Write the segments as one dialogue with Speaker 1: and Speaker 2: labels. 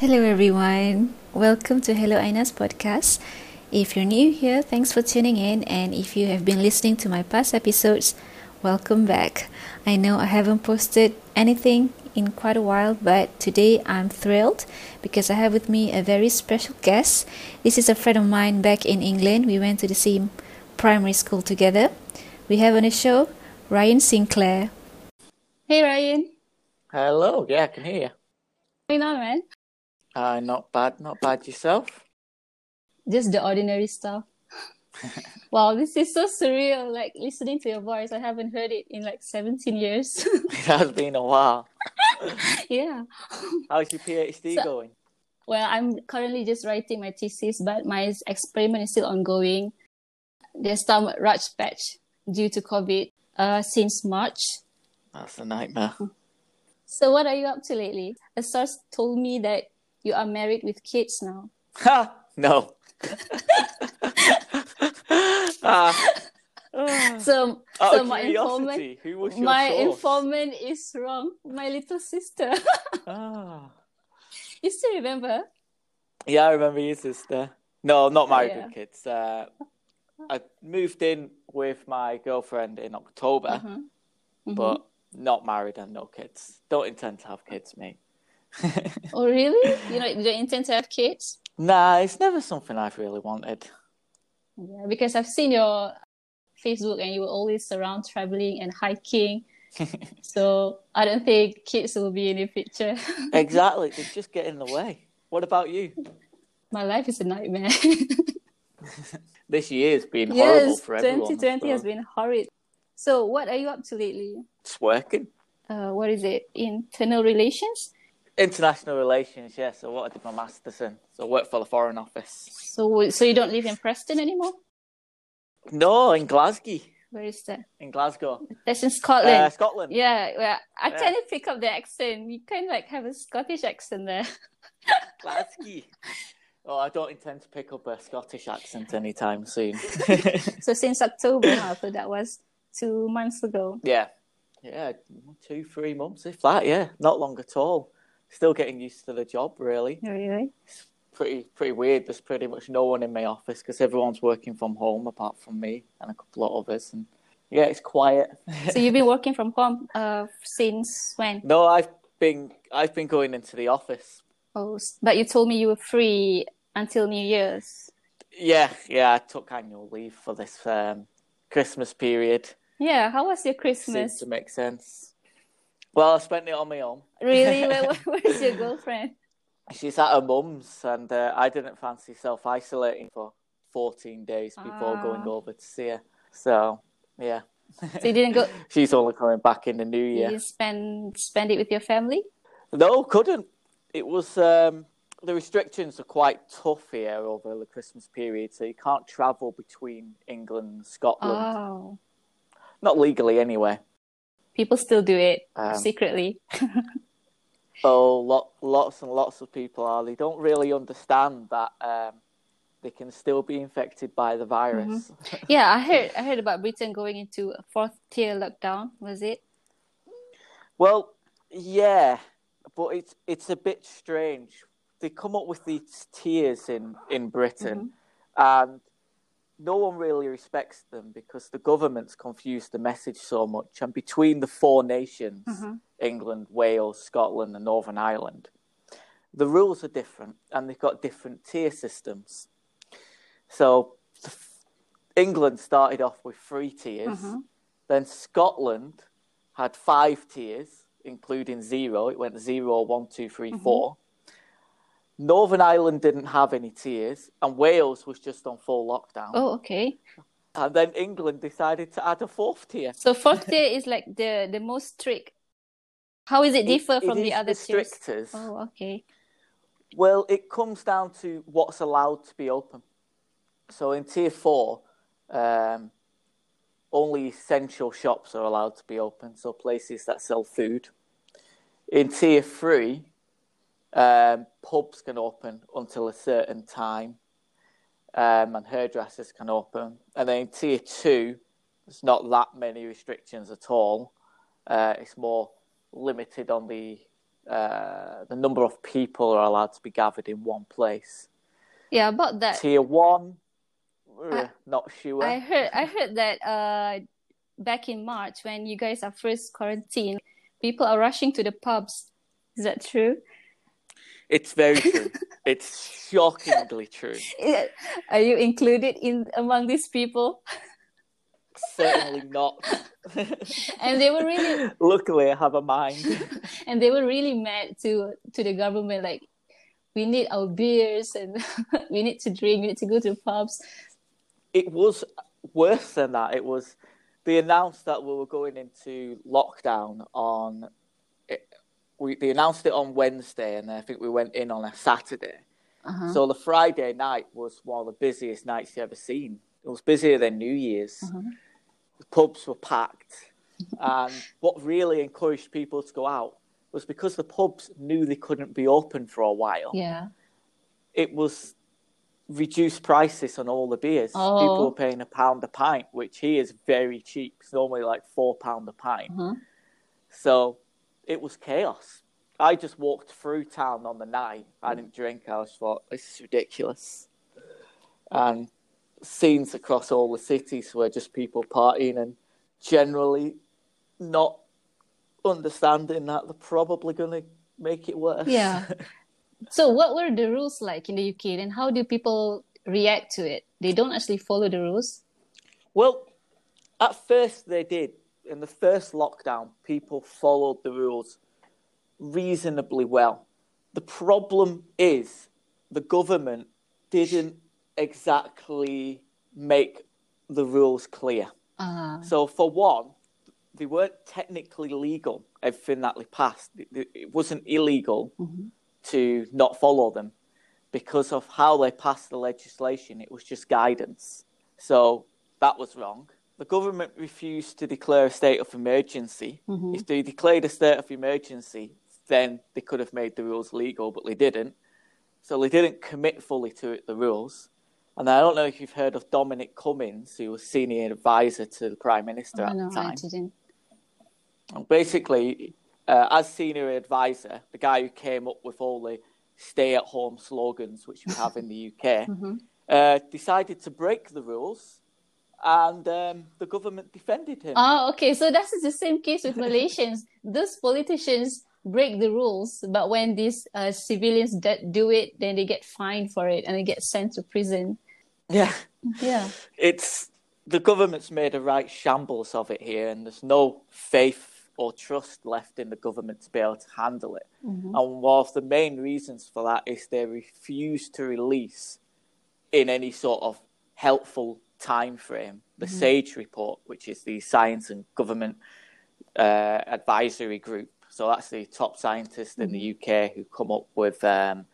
Speaker 1: Hello, everyone. Welcome to Hello Aina's podcast. If you're new here, thanks for tuning in. And if you have been listening to my past episodes, welcome back. I know I haven't posted anything in quite a while, but today I'm thrilled because I have with me a very special guest. This is a friend of mine back in England. We went to the same primary school together. We have on the show Ryan Sinclair.
Speaker 2: Hey Ryan.
Speaker 3: Hello, yeah, I can hear you.
Speaker 2: What's going on, man?
Speaker 3: Uh, not bad, not bad yourself.
Speaker 2: Just the ordinary stuff. wow, this is so surreal. Like listening to your voice, I haven't heard it in like 17 years.
Speaker 3: it has been a while.
Speaker 2: yeah.
Speaker 3: How's your PhD
Speaker 2: So-
Speaker 3: going?
Speaker 2: Well, I'm currently just writing my thesis, but my experiment is still ongoing. There's some raj patch due to COVID uh, since March.
Speaker 3: That's a nightmare.
Speaker 2: So, what are you up to lately? A source told me that you are married with kids now.
Speaker 3: Ha! No. Ah.
Speaker 2: So,
Speaker 3: Out
Speaker 2: so my informant,
Speaker 3: who was your
Speaker 2: my
Speaker 3: source?
Speaker 2: informant is wrong. My little sister.
Speaker 3: Ah.
Speaker 2: you still remember?
Speaker 3: Yeah, I remember your sister. No, not married
Speaker 2: Yeah.
Speaker 3: with kids. Uh, I moved in with my girlfriend in October,
Speaker 2: Mhm. Mhm.
Speaker 3: but not married and no kids. Don't intend to have kids, mate.
Speaker 2: Oh, really? You know, you don't intend to have kids?
Speaker 3: nah, it's never something I've really wanted.
Speaker 2: Yeah, because I've seen your Facebook and you were always around traveling and hiking. So I don't think kids will be in the picture.
Speaker 3: exactly, they just get in the way. What about you?
Speaker 2: My life is a nightmare.
Speaker 3: This year's been horrible
Speaker 2: yes,
Speaker 3: for everyone.
Speaker 2: 2020 has been horrid. So what are you up to lately?
Speaker 3: It's working.
Speaker 2: Uh, what is it? Internal relations?
Speaker 3: International relations, yeah. So what I did my masters in. So I work for the Foreign Office.
Speaker 2: So so you don't live in Preston anymore?
Speaker 3: No, in Glasgow.
Speaker 2: Where is that?
Speaker 3: In Glasgow.
Speaker 2: That's in Scotland.
Speaker 3: Uh, Scotland.
Speaker 2: Yeah, well, I
Speaker 3: Yeah.
Speaker 2: kind of pick up the accent. You kind of like have a Scottish accent there.
Speaker 3: Glasgow. Oh, I don't intend to pick up a Scottish accent anytime soon.
Speaker 2: So since October, huh? so that was two months ago.
Speaker 3: yeah. Yeah, two, three months, if that, yeah. Not long at all. Still getting used to the job, really.
Speaker 2: Really?
Speaker 3: pretty pretty weird. There's pretty much no one in my office because everyone's working from home apart from me and a couple of others. And yeah, it's quiet.
Speaker 2: So you've been working from home uh, since when?
Speaker 3: no, I've been I've been going into the office.
Speaker 2: Oh, but you told me you were free until New Year's.
Speaker 3: Yeah, yeah. I took annual leave for this um, Christmas period.
Speaker 2: Yeah, how was your Christmas?
Speaker 3: Seems to make sense. Well, I spent it on my own.
Speaker 2: Really? Where, where- where's your girlfriend?
Speaker 3: She's at her mum's, and uh, I didn't fancy self isolating for 14 days before
Speaker 2: Ah.
Speaker 3: going over to see her. So yeah,
Speaker 2: So you didn't go?
Speaker 3: she's only coming back in the new year.
Speaker 2: didn't spend spend it with your family?
Speaker 3: No, couldn't. It was um, the restrictions are quite tough here over the Christmas period, so you can't travel between England and Scotland.
Speaker 2: Oh,
Speaker 3: Not legally, anyway.
Speaker 2: People still do it
Speaker 3: Um,
Speaker 2: secretly.
Speaker 3: Oh, lot, lots and lots of people are. They don't really understand that um, they can still be infected by the virus.
Speaker 2: Yeah, I heard I heard about Britain going into a fourth tier lockdown. Was it?
Speaker 3: Well, yeah, but it's it's a bit strange. They come up with these tiers in in Britain, and no one really respects them because the government's confused the message so much. And between the four nations, mm-hmm. England, Wales, Scotland, and Northern Ireland, the rules are different, and they've got different tier systems. So, England started off with three tiers. Mm-hmm. Then Scotland had five tiers, including zero. It went zero, one, two, three, mm-hmm. four. Northern Ireland didn't have any tiers, and Wales was just on full lockdown.
Speaker 2: Oh, okay.
Speaker 3: And then England decided to add a fourth tier.
Speaker 2: So fourth tier is like the the most strict. How is it differ
Speaker 3: It- it
Speaker 2: from the
Speaker 3: is
Speaker 2: other tiers?
Speaker 3: strictest.
Speaker 2: Oh, okay.
Speaker 3: Well, it comes down to what's allowed to be open. So in tier four, um, only essential shops are allowed to be open, so places that sell food. In tier three, um, pubs can open until a certain time, um, and hairdressers can open. And then in tier two, there's not that many restrictions at all. Uh, it's more limited on the uh, the number of people are allowed to be gathered in one place.
Speaker 2: Yeah, about that.
Speaker 3: Tier one, uh, not sure.
Speaker 2: I heard I heard that uh, back in March when you guys are first quarantined, people are rushing to the pubs. Is that true?
Speaker 3: It's very true. it's shockingly true.
Speaker 2: Are you included in among these people?
Speaker 3: Certainly not.
Speaker 2: and they were really
Speaker 3: luckily I have a mind.
Speaker 2: and they were really mad to to the government like we need our beers and we need to drink, we need to go to pubs.
Speaker 3: It was worse than that. It was they announced that we were going into lockdown on we they announced it on Wednesday and I think we went in on a Saturday. Uh-huh. So the Friday night was one of the busiest nights you ever seen. It was busier than New Year's. Uh-huh. The pubs were packed. and what really encouraged people to go out was because the pubs knew they couldn't be open for a while.
Speaker 2: Yeah.
Speaker 3: It was reduced prices on all the beers. Oh. People were paying a pound a pint, which here is very cheap. It's normally like four pound a pint. Uh-huh. So it was chaos. I just walked through town on the night. I didn't drink. I was thought this is ridiculous. And scenes across all the cities were just people partying and generally not understanding that they're probably going to make it worse.
Speaker 2: Yeah. so, what were the rules like in the UK, and how do people react to it? They don't actually follow the rules.
Speaker 3: Well, at first they did. In the first lockdown, people followed the rules reasonably well. The problem is the government didn't exactly make the rules clear. Uh-huh. So, for one, they weren't technically legal, everything that they passed. It wasn't illegal mm-hmm. to not follow them because of how they passed the legislation. It was just guidance. So, that was wrong the government refused to declare a state of emergency. Mm-hmm. If they declared a state of emergency, then they could have made the rules legal, but they didn't. So they didn't commit fully to it, the rules. And I don't know if you've heard of Dominic Cummings, who was senior advisor to the Prime Minister
Speaker 2: oh,
Speaker 3: at
Speaker 2: no,
Speaker 3: the time.
Speaker 2: I didn't.
Speaker 3: And basically, uh, as senior advisor, the guy who came up with all the stay at home slogans which we have in the UK, mm-hmm. uh, decided to break the rules and um, the government defended him.
Speaker 2: Oh, okay. So that's the same case with Malaysians. Those politicians break the rules, but when these uh, civilians do it, then they get fined for it and they get sent to prison.
Speaker 3: Yeah,
Speaker 2: yeah.
Speaker 3: It's the government's made a right shambles of it here, and there's no faith or trust left in the government to be able to handle it. Mm-hmm. And one of the main reasons for that is they refuse to release in any sort of helpful time frame, the mm-hmm. SAGE report, which is the Science and Government uh, Advisory Group. So that's the top scientists mm-hmm. in the mm-hmm. UK who come up with um,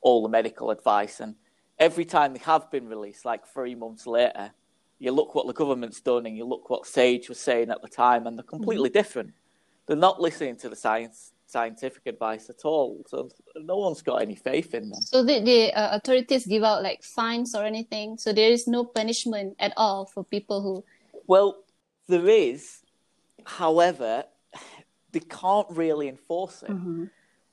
Speaker 3: all the medical advice. And every time they have been released, like three months later, you look what the government's done and you look what SAGE was saying at the time, and they're completely mm-hmm. different. They're not listening to the science scientific advice at all. So no one's got any faith in them.
Speaker 2: So did the uh, authorities give out like fines or anything? So there is no punishment at all for people who.
Speaker 3: Well, there is. However, they can't really enforce it. Mm-hmm.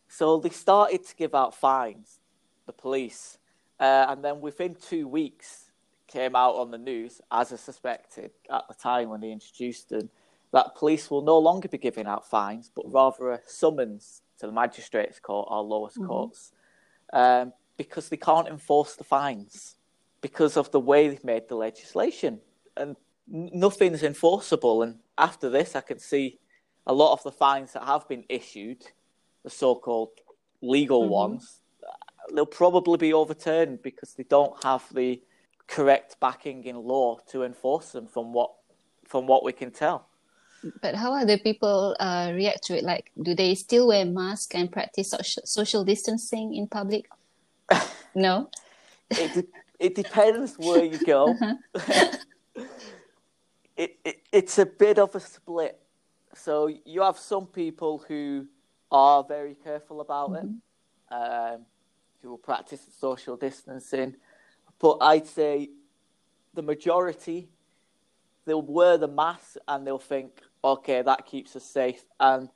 Speaker 3: So they started to give out fines, the police, uh, and then within two weeks came out on the news, as I suspected at the time when they introduced them that police will no longer be giving out fines, but rather a summons to the magistrates' court or lowest mm-hmm. courts, um, because they can't enforce the fines because of the way they've made the legislation, and nothing's enforceable. And after this, I can see a lot of the fines that have been issued, the so-called legal mm-hmm. ones, they'll probably be overturned because they don't have the correct backing in law to enforce them from what from what we can tell.
Speaker 2: But how other people uh, react to it? Like, do they still wear masks and practice social, social distancing in public? no.
Speaker 3: it, de- it depends where you go. Uh-huh. it, it, it's a bit of a split. So you have some people who are very careful about mm-hmm. it, um, who will practice social distancing. But I'd say the majority, they'll wear the mask and they'll think, okay, that keeps us safe. And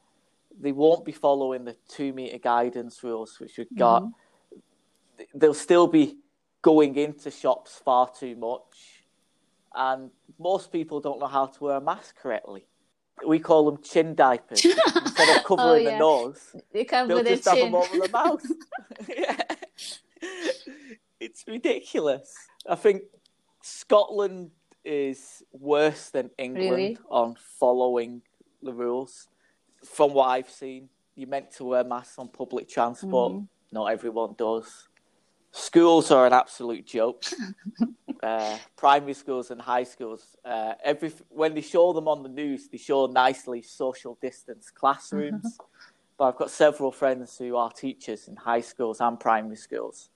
Speaker 3: they won't be following the two meter guidance rules, which we've got. Mm-hmm. They'll still be going into shops far too much, and most people don't know how to wear a mask correctly. We call them chin diapers. Instead of covering oh, yeah. the nose,
Speaker 2: they cover
Speaker 3: they'll
Speaker 2: just
Speaker 3: chin.
Speaker 2: have them
Speaker 3: over the mouth. yeah. It's ridiculous. I think Scotland is worse than England
Speaker 2: really?
Speaker 3: on following the rules. From what I've seen, you're meant to wear masks on public transport. Mm-hmm. Not everyone does. Schools are an absolute joke. uh, primary schools and high schools. Uh, every when they show them on the news, they show nicely social distance classrooms. but I've got several friends who are teachers in high schools and primary schools.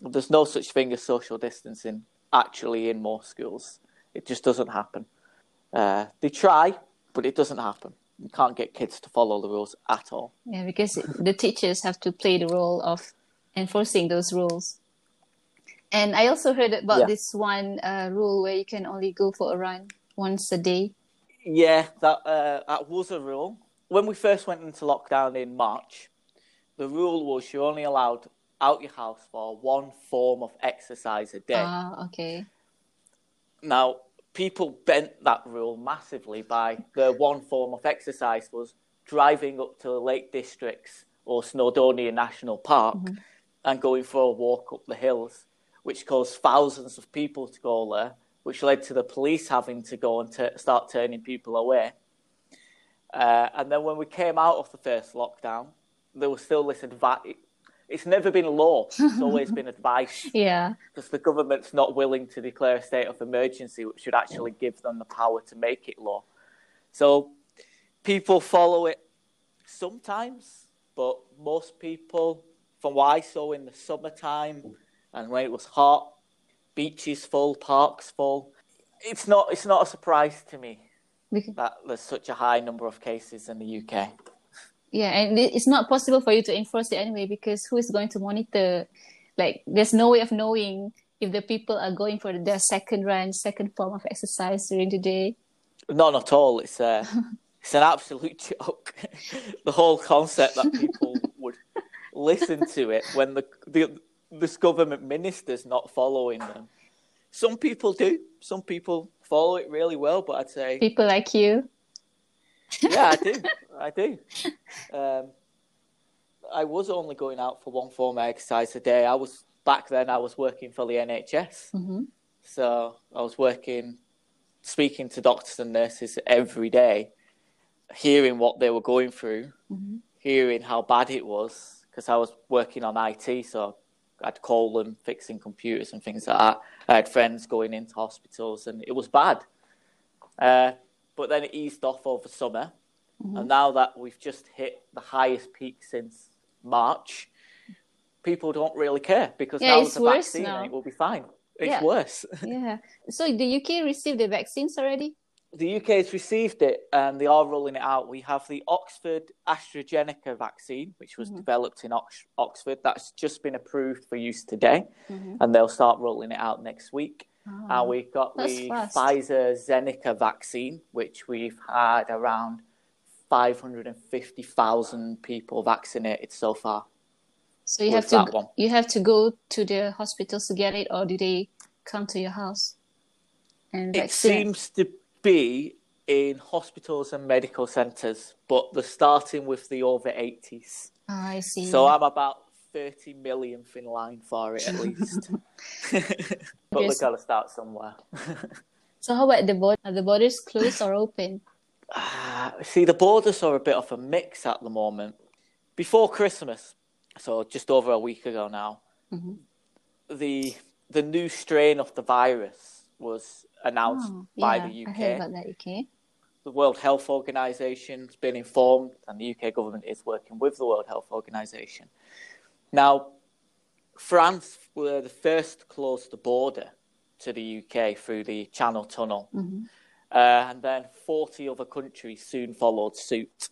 Speaker 3: There's no such thing as social distancing actually in most schools. It just doesn't happen. Uh, they try, but it doesn't happen. You can't get kids to follow the rules at all.
Speaker 2: Yeah, because the teachers have to play the role of enforcing those rules. And I also heard about yeah. this one uh, rule where you can only go for a run once a day.
Speaker 3: Yeah, that uh, that was a rule. When we first went into lockdown in March, the rule was you're only allowed out your house for one form of exercise a day.
Speaker 2: Ah, okay.
Speaker 3: Now, people bent that rule massively by the one form of exercise was driving up to the Lake Districts or Snowdonia National Park mm-hmm. and going for a walk up the hills, which caused thousands of people to go there, which led to the police having to go and t- start turning people away. Uh, and then when we came out of the first lockdown, there was still this advice. It's never been law. It's always been advice.
Speaker 2: Yeah.
Speaker 3: Because the government's not willing to declare a state of emergency, which should actually give them the power to make it law. So people follow it sometimes, but most people, from what I saw in the summertime and when it was hot, beaches full, parks full. It's not. It's not a surprise to me that there's such a high number of cases in the UK.
Speaker 2: Yeah, and it's not possible for you to enforce it anyway because who is going to monitor? Like, there's no way of knowing if the people are going for their second run, second form of exercise during the day.
Speaker 3: Not at all. It's uh, it's an absolute joke. the whole concept that people would listen to it when the, the this government minister's not following them. Some people do. Some people follow it really well, but I'd say
Speaker 2: people like you.
Speaker 3: Yeah, I do. I do. Um, I was only going out for one form of exercise a day. I was back then. I was working for the NHS,
Speaker 2: mm-hmm.
Speaker 3: so I was working, speaking to doctors and nurses every day, hearing what they were going through,
Speaker 2: mm-hmm.
Speaker 3: hearing how bad it was because I was working on IT, so I'd call them fixing computers and things like that. I had friends going into hospitals, and it was bad. Uh, but then it eased off over summer, Mm-hmm. And now that we've just hit the highest peak since March, people don't really care because
Speaker 2: yeah,
Speaker 3: now
Speaker 2: it's
Speaker 3: the vaccine
Speaker 2: now.
Speaker 3: it will be fine. It's
Speaker 2: yeah.
Speaker 3: worse.
Speaker 2: yeah. So the UK received the vaccines already?
Speaker 3: The UK has received it and they are rolling it out. We have the Oxford AstraZeneca vaccine, which was mm-hmm. developed in Ox- Oxford. That's just been approved for use today,
Speaker 2: mm-hmm.
Speaker 3: and they'll start rolling it out next week.
Speaker 2: Oh,
Speaker 3: and we've got the
Speaker 2: fast.
Speaker 3: Pfizer Zeneca vaccine, which we've had around 550,000 people vaccinated so far.
Speaker 2: So you have to one. you have to go to the hospitals to get it, or do they come to your house? And
Speaker 3: it seems to be in hospitals and medical centres, but they're starting with the over 80s.
Speaker 2: Oh, ah, I see.
Speaker 3: So I'm about 30 millionth in line for it at least. but we've got to start somewhere.
Speaker 2: so how about the border? Are the borders closed or open?
Speaker 3: Uh, see, the borders are a bit of a mix at the moment. Before Christmas, so just over a week ago now,
Speaker 2: mm-hmm.
Speaker 3: the the new strain of the virus was announced
Speaker 2: oh,
Speaker 3: by
Speaker 2: yeah,
Speaker 3: the UK.
Speaker 2: I heard about that, UK.
Speaker 3: The World Health Organization has been informed, and the UK government is working with the World Health Organization. Now, France were the first to close the border to the UK through the Channel Tunnel.
Speaker 2: Mm-hmm.
Speaker 3: Uh, and then 40 other countries soon followed suit.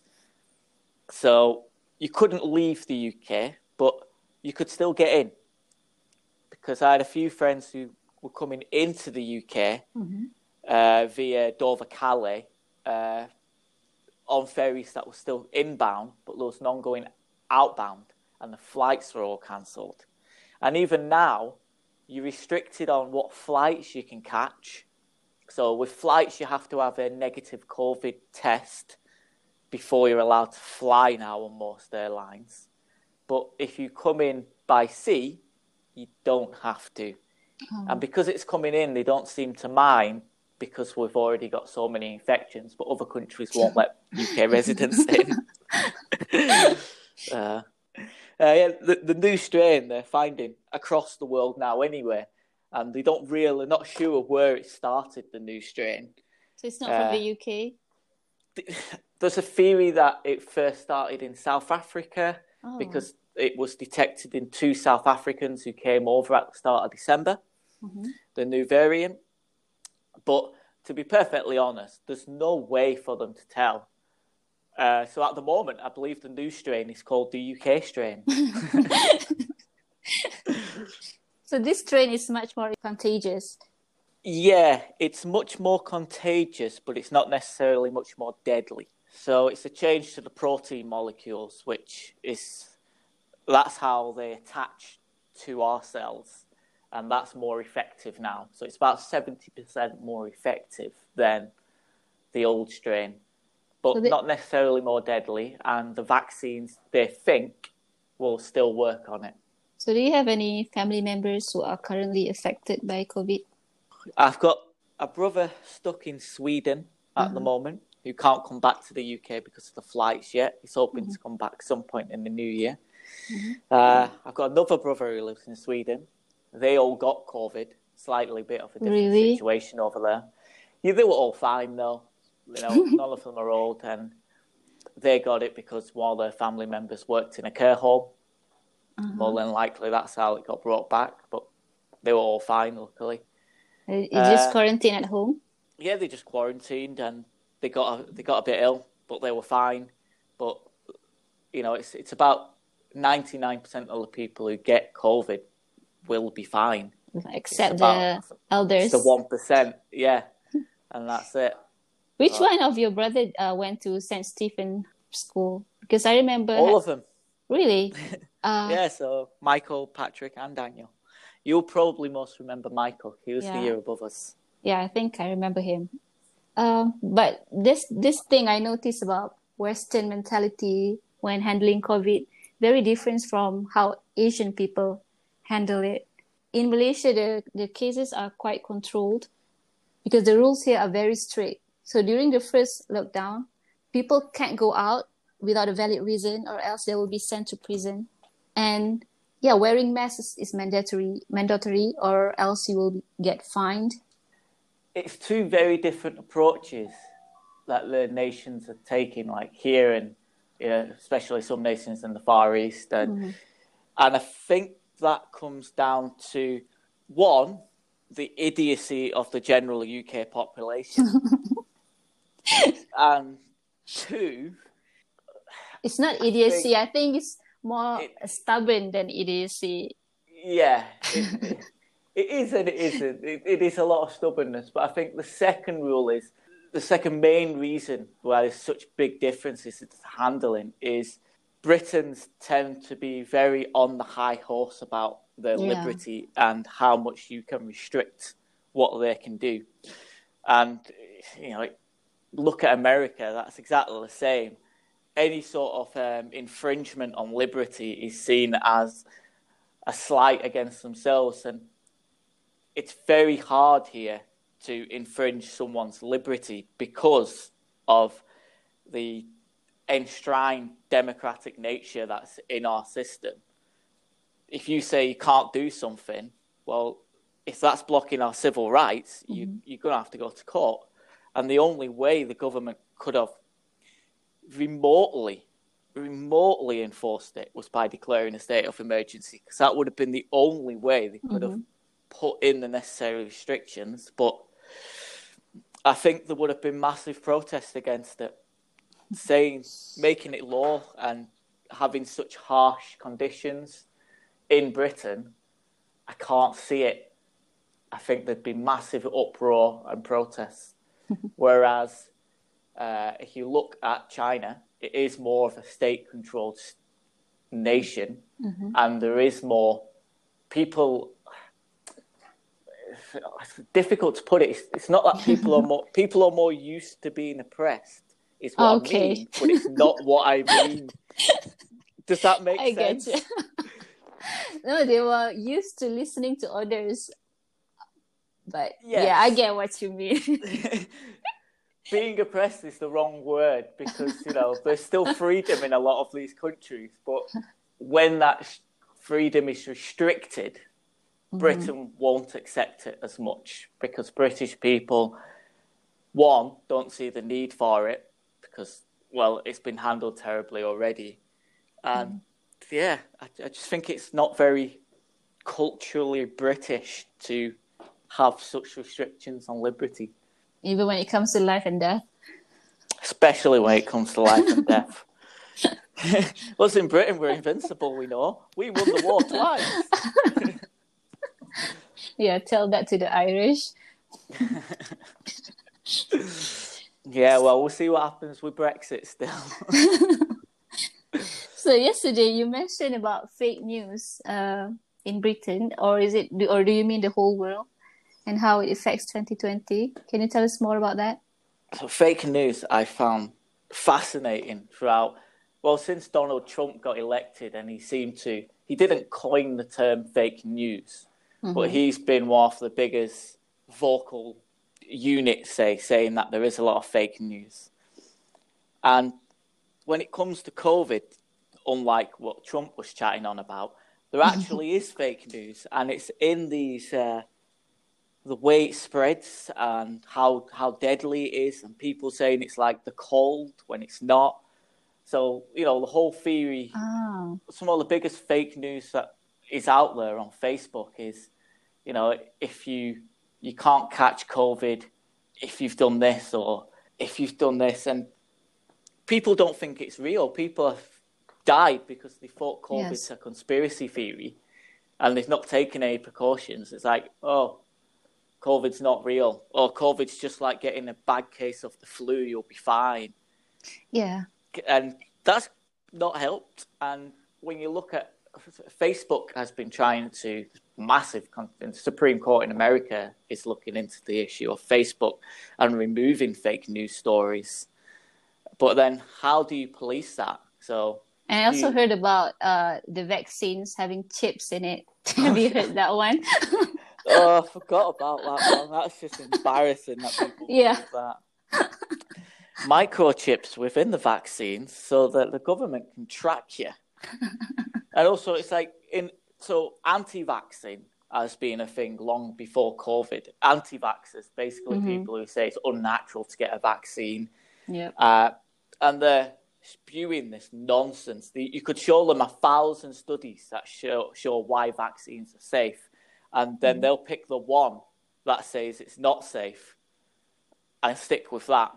Speaker 3: So you couldn't leave the UK, but you could still get in. Because I had a few friends who were coming into the UK
Speaker 2: mm-hmm.
Speaker 3: uh, via Dover Calais uh, on ferries that were still inbound, but there was none going outbound, and the flights were all cancelled. And even now, you're restricted on what flights you can catch. So with flights, you have to have a negative COVID test before you're allowed to fly now on most airlines. But if you come in by sea, you don't have to. Oh. And because it's coming in, they don't seem to mind because we've already got so many infections, but other countries won't let UK residents in. uh, uh, yeah, the, the new strain they're finding across the world now, anyway, and they don't really, not sure where it started. The new strain.
Speaker 2: So it's not uh, from the UK.
Speaker 3: There's a theory that it first started in South Africa oh. because it was detected in two South Africans who came over at the start of December. Mm-hmm. The new variant, but to be perfectly honest, there's no way for them to tell uh, so at the moment, I believe the new strain is called the UK strain.
Speaker 2: so this strain is much more contagious.
Speaker 3: Yeah, it's much more contagious, but it's not necessarily much more deadly. So it's a change to the protein molecules, which is that's how they attach to our cells, and that's more effective now. So it's about seventy percent more effective than the old strain but so they... not necessarily more deadly. And the vaccines, they think, will still work on it.
Speaker 2: So, do you have any family members who are currently affected by COVID?
Speaker 3: I've got a brother stuck in Sweden at mm-hmm. the moment who can't come back to the UK because of the flights yet. He's hoping mm-hmm. to come back some point in the new year. Mm-hmm. Uh, I've got another brother who lives in Sweden. They all got COVID, slightly bit of a different really? situation over there. Yeah, they were all fine though. You know, none of them are old, and they got it because one of their family members worked in a care home. Uh-huh. More than likely, that's how it got brought back. But they were all fine, luckily.
Speaker 2: You uh, just quarantined at home?
Speaker 3: Yeah, they just quarantined, and they got a, they got a bit ill, but they were fine. But you know, it's it's about ninety nine percent of the people who get COVID will be fine,
Speaker 2: except about, the elders.
Speaker 3: The one percent, yeah, and that's it.
Speaker 2: Which uh, one of your brother uh, went to St. Stephen School? Because I remember
Speaker 3: all of them.
Speaker 2: Really?
Speaker 3: Uh, yeah. So Michael, Patrick, and Daniel. You'll probably most remember Michael. He was yeah. the year above us.
Speaker 2: Yeah, I think I remember him. Um, but this this thing I noticed about Western mentality when handling COVID very different from how Asian people handle it. In Malaysia, the the cases are quite controlled because the rules here are very strict. So during the first lockdown, people can't go out without a valid reason, or else they will be sent to prison. And yeah, wearing masks is mandatory, mandatory, or else you will get fined.
Speaker 3: It's two very different approaches that the nations are taking, like here and you know, especially some nations in the Far East, and mm-hmm. and I think that comes down to one the idiocy of the general UK population. and two,
Speaker 2: it's not idiocy. I think, I think it's more it, stubborn than idiocy.
Speaker 3: Yeah, it, it is and it isn't. It, it is a lot of stubbornness, but I think the second rule is the second main reason why there's such big differences in handling is Britons tend to be very on the high horse about their yeah. liberty and how much you can restrict what they can do. And you know, look at America, that's exactly the same. Any sort of um, infringement on liberty is seen as a slight against themselves, and it's very hard here to infringe someone's liberty because of the enshrined democratic nature that's in our system. If you say you can't do something, well, if that's blocking our civil rights, mm-hmm. you, you're going to have to go to court. And the only way the government could have remotely, remotely enforced it was by declaring a state of emergency, because that would have been the only way they could mm-hmm. have put in the necessary restrictions. But I think there would have been massive protests against it, saying making it law and having such harsh conditions in Britain. I can't see it. I think there'd be massive uproar and protests. Whereas uh, if you look at China, it is more of a state-controlled nation, mm-hmm. and there is more people. It's difficult to put it. It's, it's not that people are more people are more used to being oppressed. Is what okay. I mean, but it's not what I mean. Does that make I sense?
Speaker 2: No, they were used to listening to others. But yes. yeah, I get what you mean.
Speaker 3: Being oppressed is the wrong word because you know there's still freedom in a lot of these countries, but when that freedom is restricted, mm-hmm. Britain won't accept it as much because British people, one, don't see the need for it because well, it's been handled terribly already, and mm yeah, I, I just think it's not very culturally British to have such restrictions on liberty.
Speaker 2: Even when it comes to life and death?
Speaker 3: Especially when it comes to life and death. Us in Britain, we're invincible, we know. We won the war twice.
Speaker 2: yeah, tell that to the Irish.
Speaker 3: yeah, well, we'll see what happens with Brexit still.
Speaker 2: So yesterday you mentioned about fake news uh, in Britain, or is it, or do you mean the whole world, and how it affects 2020? Can you tell us more about that?
Speaker 3: So fake news I found fascinating throughout. Well, since Donald Trump got elected, and he seemed to, he didn't coin the term fake news, mm-hmm. but he's been one of the biggest vocal units, say, saying that there is a lot of fake news. And when it comes to COVID, unlike what Trump was chatting on about, there actually is fake news, and it's in these uh, the way it spreads and how how deadly it is, and people saying it's like the cold when it's not. So you know the whole theory. Oh. Some of the biggest fake news that is out there on Facebook is, you know, if you you can't catch COVID if you've done this or if you've done this, and people don't think it's real. People have died because they thought COVID's yes. a conspiracy theory and they've not taken any precautions. It's like, oh, COVID's not real. Or COVID's just like getting a bad case of the flu, you'll be fine.
Speaker 2: Yeah.
Speaker 3: And that's not helped. And when you look at Facebook has been trying to massive the Supreme Court in America is looking into the issue of Facebook and removing fake news stories. But then how do you police that? So
Speaker 2: and I also heard about uh, the vaccines having chips in it. Have you heard that one?
Speaker 3: oh, I forgot about that one. That's just embarrassing that people yeah. that. Microchips within the vaccines so that the government can track you. and also, it's like in so anti-vaccine has been a thing long before COVID. Anti-vaxxers, basically mm-hmm. people who say it's unnatural to get a vaccine.
Speaker 2: Yeah.
Speaker 3: Uh, and they're spewing this nonsense. you could show them a thousand studies that show, show why vaccines are safe, and then mm. they'll pick the one that says it's not safe and stick with that.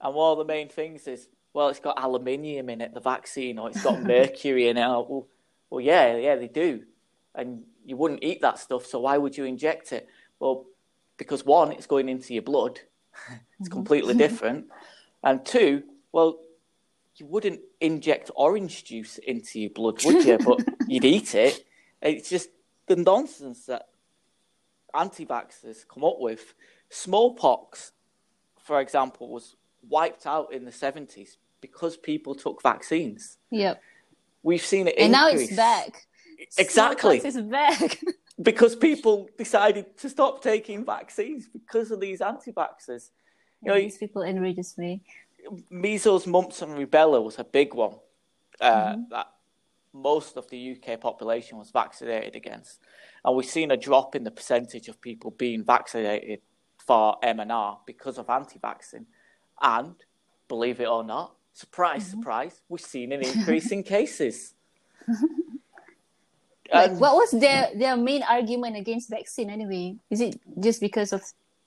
Speaker 3: And one of the main things is, well, it's got aluminium in it, the vaccine, or it's got mercury in it. Oh, well, well, yeah, yeah, they do. And you wouldn't eat that stuff, so why would you inject it? Well, because one, it's going into your blood, it's mm-hmm. completely different. And two, well, you wouldn't inject orange juice into your blood, would you? but you'd eat it. It's just the nonsense that anti-vaxxers come up with. Smallpox, for example, was wiped out in the 70s because people took vaccines.
Speaker 2: Yep.
Speaker 3: We've seen it
Speaker 2: And
Speaker 3: increase.
Speaker 2: now it's back.
Speaker 3: Exactly.
Speaker 2: Smallpox is back.
Speaker 3: because people decided to stop taking vaccines because of these anti-vaxxers.
Speaker 2: You know, these people enrages me
Speaker 3: measles, mumps, and rubella was a big one uh, mm-hmm. that most of the UK population was vaccinated against, and we've seen a drop in the percentage of people being vaccinated for MMR because of anti-vaccine, and believe it or not, surprise, mm-hmm. surprise, we've seen an increase in cases.
Speaker 2: Like, what was their their main argument against vaccine anyway? Is it just because of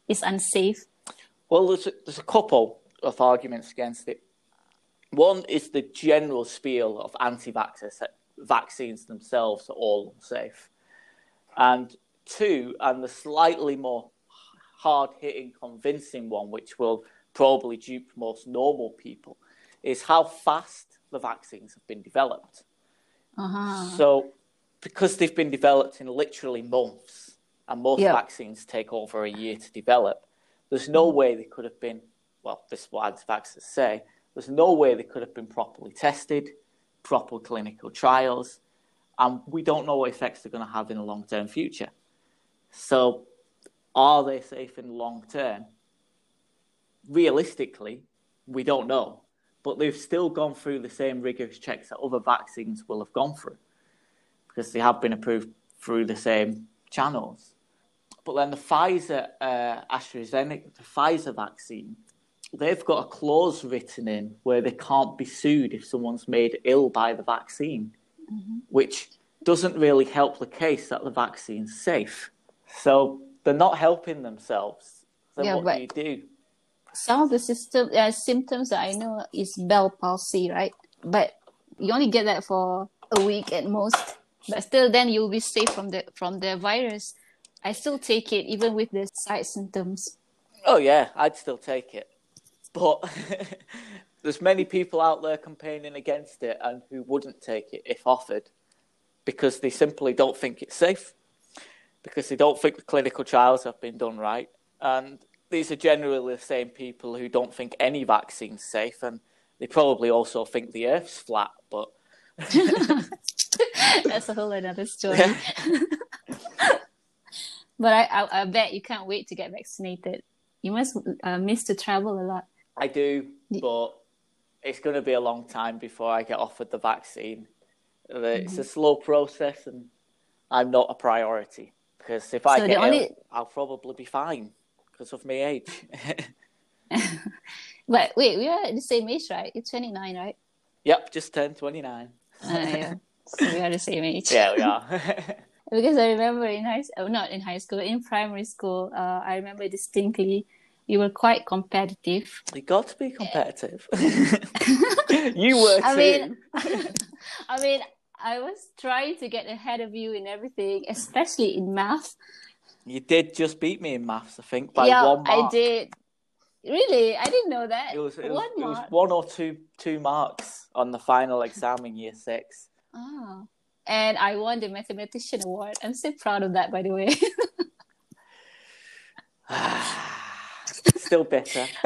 Speaker 2: it's unsafe?
Speaker 3: Well, there's a, there's a couple of arguments against it. One is the general spiel of anti-vaxxers that vaccines themselves are all safe. And two, and the slightly more hard-hitting, convincing one, which will probably dupe most normal people, is how fast the vaccines have been developed.
Speaker 2: Uh-huh.
Speaker 3: So, because they've been developed in literally months, and most
Speaker 2: Yeah.
Speaker 3: vaccines take over a year to develop, there's no way they could have been, well, this is what anti-vaxxers say, there's no way they could have been properly tested, proper clinical trials, and we don't know what effects they're going to have in the long-term future. So, are they safe in the long term? Realistically, we don't know, but they've still gone through the same rigorous checks that other vaccines will have gone through because they have been approved through the same channels. But then the Pfizer, uh, AstraZeneca, the Pfizer vaccine, they've got a clause written in where they can't be sued if someone's made ill by the vaccine, which doesn't really help the case that the vaccine's safe. So they're not helping themselves. So
Speaker 2: Yeah,
Speaker 3: what
Speaker 2: but-
Speaker 3: do you do?
Speaker 2: Some of the system uh, symptoms that I know is bell palsy, right? But you only get that for a week at most. But still, then you'll be safe from the from the virus. I still take it even with the side symptoms.
Speaker 3: Oh yeah, I'd still take it. But there's many people out there campaigning against it and who wouldn't take it if offered because they simply don't think it's safe. Because they don't think the clinical trials have been done right. And these are generally the same people who don't think any vaccine's safe and they probably also think the earth's flat, but
Speaker 2: That's a whole another story. But I, I, I bet you can't wait to get vaccinated. You must uh, miss to travel a lot.
Speaker 3: I do, but it's going to be a long time before I get offered the vaccine. It's
Speaker 2: Mm-hmm.
Speaker 3: a slow process, and I'm not a priority because if I
Speaker 2: So the
Speaker 3: get ill, I'll probably be fine because of my age.
Speaker 2: But wait, we are the same age, right? You're 29, right?
Speaker 3: yep, just turned 29.
Speaker 2: Uh, yeah. So we are the same age.
Speaker 3: Yeah, we are.
Speaker 2: because I remember in high oh, not in high school, in primary school, uh, I remember distinctly we were quite competitive.
Speaker 3: you got to be competitive. you were too.
Speaker 2: I mean, I mean, I was trying to get ahead of you in everything, especially in math.
Speaker 3: you did just beat me in maths, I think, by
Speaker 2: yeah,
Speaker 3: one mark.
Speaker 2: I did. Really, I didn't know that.
Speaker 3: It was, it was,
Speaker 2: one
Speaker 3: it was one or two two marks on the final exam in year six.
Speaker 2: Oh. And I won the mathematician award. I'm so proud of that, by the way. Ah.
Speaker 3: Still bitter.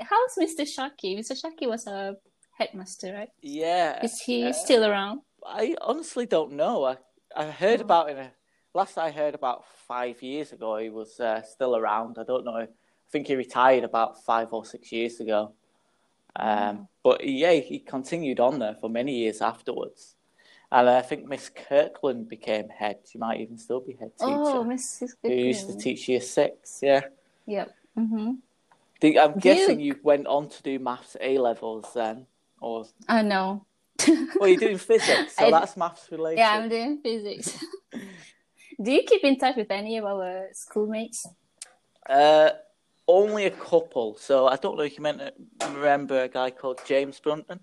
Speaker 2: How's Mr. Shaki? Mr. Shaki was a headmaster, right?
Speaker 3: yeah.
Speaker 2: Is he
Speaker 3: uh,
Speaker 2: still around?
Speaker 3: I honestly don't know. I, I heard about it. Last I heard about five years ago, he was uh, still around. I don't know. I think he retired about five or six years ago. Um, But yeah, he continued on there for many years afterwards. And I think Miss Kirkland became head. She might even still be head teacher.
Speaker 2: Oh, Mrs.
Speaker 3: who used to teach year six. Yeah.
Speaker 2: Yep. Mm-hmm.
Speaker 3: Do- I'm guessing you went on to do maths A levels then, or
Speaker 2: I know.
Speaker 3: well, you're doing physics, so
Speaker 2: I-
Speaker 3: that's maths related.
Speaker 2: Yeah, I'm doing physics. Do you keep in touch with any of our schoolmates?
Speaker 3: Uh, only a couple. So I don't know if you meant remember a guy called James Brunton.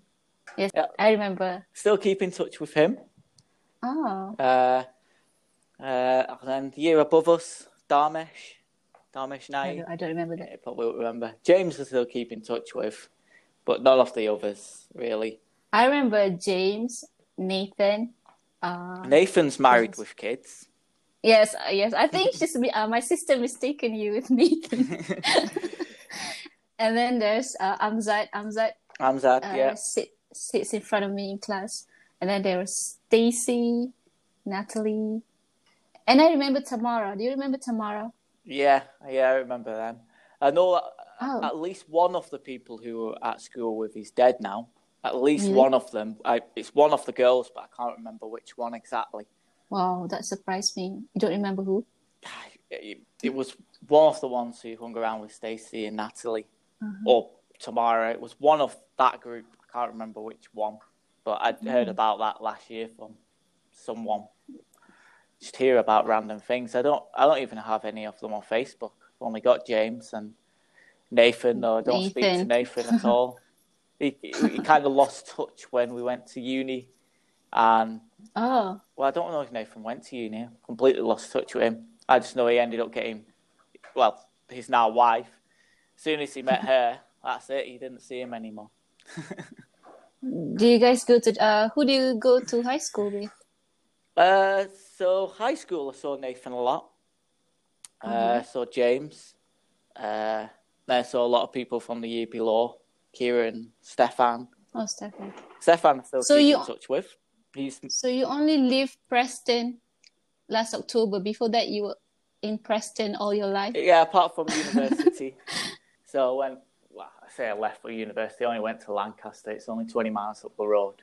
Speaker 2: Yes,
Speaker 3: Yeah.
Speaker 2: I remember.
Speaker 3: Still keep in touch with him.
Speaker 2: Oh,
Speaker 3: Uh, uh, and then the year above us, Darmesh, Darmesh
Speaker 2: I don't, I don't remember that.
Speaker 3: You probably won't remember. James I still keep in touch with, but none of the others really.
Speaker 2: I remember James, Nathan. Uh,
Speaker 3: Nathan's married
Speaker 2: Yes.
Speaker 3: with kids.
Speaker 2: yes, uh, yes. I think she's uh, my sister mistaken you with Nathan. and then there's uh, Amzad. Amzad
Speaker 3: Amzad,
Speaker 2: uh,
Speaker 3: yeah.
Speaker 2: sit, sits in front of me in class. And then there was Stacy, Natalie, and I remember Tamara. Do you remember Tamara?
Speaker 3: Yeah, yeah, I remember them. I know that
Speaker 2: Oh.
Speaker 3: at least one of the people who were at school with is dead now. At least
Speaker 2: Really?
Speaker 3: one of them. I, it's one of the girls, but I can't remember which one exactly.
Speaker 2: Wow, that surprised me. You don't remember who?
Speaker 3: It, it was one of the ones who hung around with Stacey and Natalie,
Speaker 2: Mm-hmm.
Speaker 3: or Tamara. It was one of that group. I can't remember which one, but I'd
Speaker 2: Mm-hmm.
Speaker 3: heard about that last year from someone. Just hear about random things. I don't. I don't even have any of them on Facebook. I've only got James and Nathan. No, I don't speak to
Speaker 2: Nathan.
Speaker 3: Nathan at all. he he, he kind of lost touch when we went to uni, and
Speaker 2: Oh,
Speaker 3: well, I don't know if Nathan went to uni. I completely lost touch with him. I just know he ended up getting, well, his now wife. As soon as he met her, that's it. He didn't see him anymore.
Speaker 2: do you guys go to? Uh, who do you go to high school with?
Speaker 3: Uh, so high school, I saw Nathan a lot. Uh,
Speaker 2: Mm-hmm.
Speaker 3: saw James. Uh, then I saw a lot of people from the year below, Kieran, Stefan.
Speaker 2: Oh, Stefan.
Speaker 3: Stefan, still
Speaker 2: So you-
Speaker 3: in touch with. He's
Speaker 2: So you only leave Preston last October. Before that, you were in Preston all your life.
Speaker 3: yeah, apart from university. so when say I left for university, I only went to Lancaster. It's only twenty miles up the road.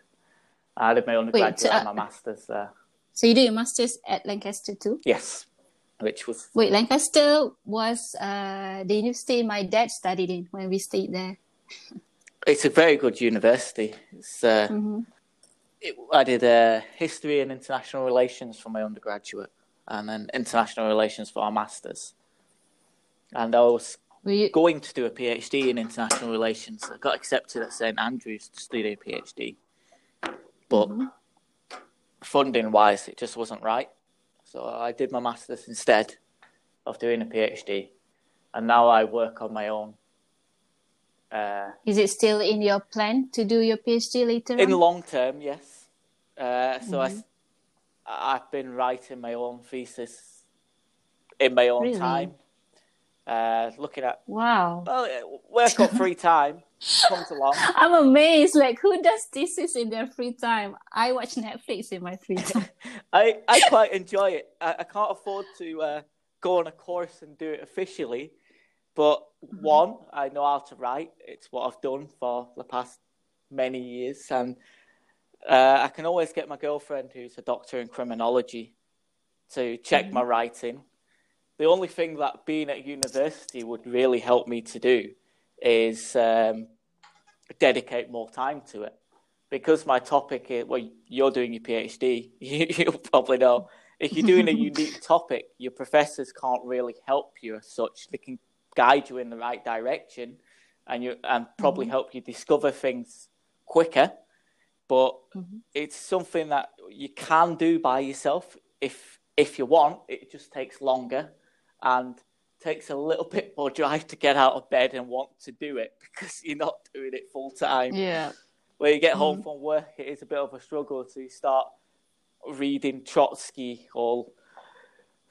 Speaker 3: I did my undergraduate
Speaker 2: uh,
Speaker 3: and my masters there.
Speaker 2: So you did your masters at Lancaster too.
Speaker 3: Yes, which was
Speaker 2: Wait, Lancaster was uh, the university my dad studied in when we stayed there.
Speaker 3: it's a very good university. It's uh,
Speaker 2: hmm
Speaker 3: it, I did uh, history and international relations for my undergraduate, and then international relations for our masters. And I was
Speaker 2: you?
Speaker 3: going to do a PhD in international relations. I got accepted at St Andrews to study a PhD, but funding wise, it just wasn't right. So I did my masters instead of doing a PhD, and now I work on my own. Uh,
Speaker 2: Is it still in your plan to do your PhD later
Speaker 3: in
Speaker 2: on?
Speaker 3: long term, yes. Uh, so I, I've been writing my own thesis in my own
Speaker 2: Really?
Speaker 3: time, uh, looking at
Speaker 2: Wow.
Speaker 3: well, work up free time comes along.
Speaker 2: I'm amazed. Like, who does thesis in their free time? I watch Netflix in my free time.
Speaker 3: I, I quite enjoy it. I, I can't afford to uh, go on a course and do it officially, but one, I know how to write. It's what I've done for the past many years, and uh, I can always get my girlfriend, who's a doctor in criminology, to check my writing. The only thing that being at university would really help me to do is um, dedicate more time to it. Because my topic is well you're doing your phd you, you'll probably know. If you're doing a unique topic your professors can't really help you as such. They can guide you in the right direction and you and probably help you discover things quicker. But it's something that you can do by yourself if if you want. It just takes longer and takes a little bit more drive to get out of bed and want to do it because you're not doing it full time
Speaker 2: yeah.
Speaker 3: when you get home mm-hmm. from work, it is a bit of a struggle to start reading Trotsky or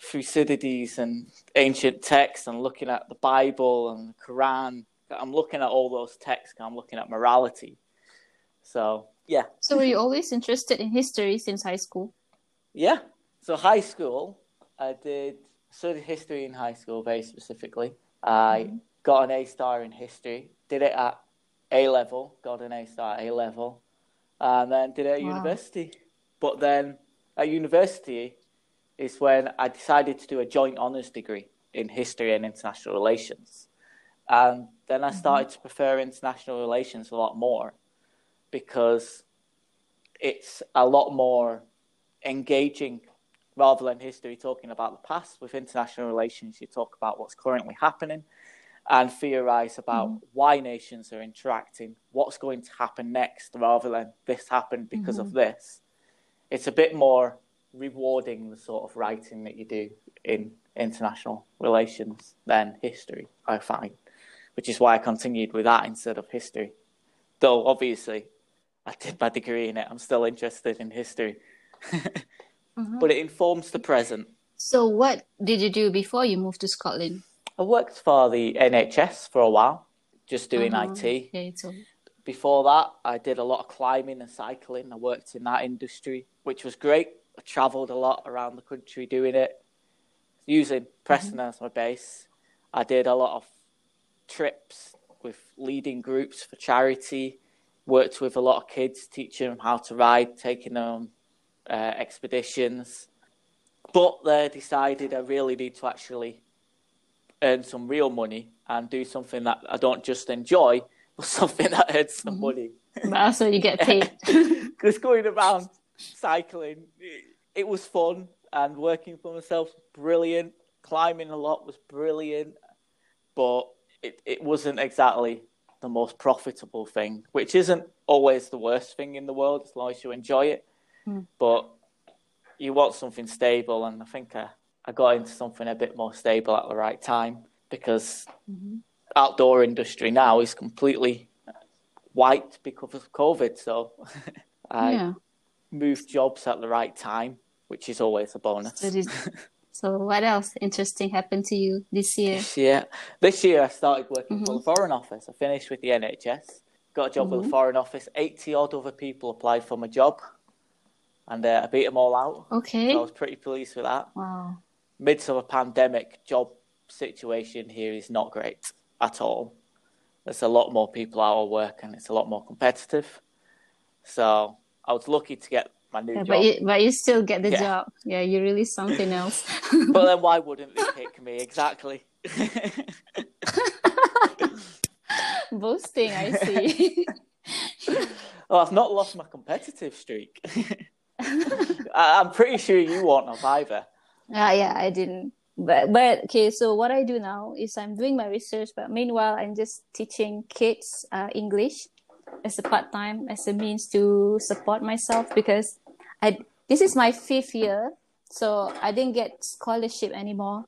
Speaker 3: Thucydides and ancient texts and looking at the Bible and the Quran. I'm looking at all those texts. I'm looking at morality. So yeah,
Speaker 2: So were you always interested in history since high school?
Speaker 3: yeah. So high school, I did studied history in high school very specifically. I mm-hmm. got an A star in history. Did it at A level. Got an A star at A level, and then did it at
Speaker 2: Wow.
Speaker 3: university. But then at university is when I decided to do a joint honours degree in history and international relations, and then I mm-hmm. started to prefer international relations a lot more because it's a lot more engaging rather than history talking about the past. With international relations, you talk about what's currently happening and theorize about mm-hmm. why nations are interacting, what's going to happen next, rather than this happened because of mm-hmm. this. It's a bit more rewarding the sort of writing that you do in international relations than history, I find, which is why I continued with that instead of history. Though obviously, I did my degree in it, I'm still interested in history. But it informs the present.
Speaker 2: So what did you do before you moved to Scotland?
Speaker 3: I worked for the NHS for a while, just doing
Speaker 2: Uh-huh.
Speaker 3: IT.
Speaker 2: Yeah, told.
Speaker 3: Before that, I did a lot of climbing and cycling. I worked in that industry, which was great. I travelled a lot around the country doing it, using Preston as my base. I did a lot of trips with leading groups for charity, worked with a lot of kids, teaching them how to ride, taking them uh, expeditions. But they decided I really need to actually earn some real money and do something that I don't just enjoy, but something that earns some money.
Speaker 2: But also you get paid.
Speaker 3: Because going around cycling, it, it was fun and working for myself was brilliant. Climbing a lot was brilliant, but it, it wasn't exactly the most profitable thing, which isn't always the worst thing in the world as long as you enjoy it. But you want something stable, and I think I, I got into something a bit more stable at the right time. because outdoor industry now is completely white because of COVID. So I
Speaker 2: yeah.
Speaker 3: moved jobs at the right time, which is always a bonus.
Speaker 2: So, did, so what else interesting happened to you this year?
Speaker 3: This year, this year I started working for
Speaker 2: Mm-hmm.
Speaker 3: the Foreign Office. I finished with the NHS, got a job with the
Speaker 2: Mm-hmm.
Speaker 3: Foreign Office. Eighty odd other people applied for my job, and uh, I beat them all out.
Speaker 2: Okay.
Speaker 3: So I was pretty pleased with that.
Speaker 2: Wow.
Speaker 3: Midst of a pandemic, job situation here is not great at all. There's a lot more people out of work, and it's a lot more competitive. So I was lucky to get my new
Speaker 2: Yeah,
Speaker 3: job.
Speaker 2: but you, but you still get the
Speaker 3: Yeah.
Speaker 2: job. Yeah, you're really something else.
Speaker 3: but then why wouldn't they pick me exactly?
Speaker 2: Boasting, I see.
Speaker 3: well, I've not lost my competitive streak. I- I'm pretty sure you won't have either.
Speaker 2: Ah, yeah, I didn't. But but okay, so what I do now is I'm doing my research, but meanwhile I'm just teaching kids uh, English as a part time as a means to support myself because I this is my fifth year, so I didn't get scholarship anymore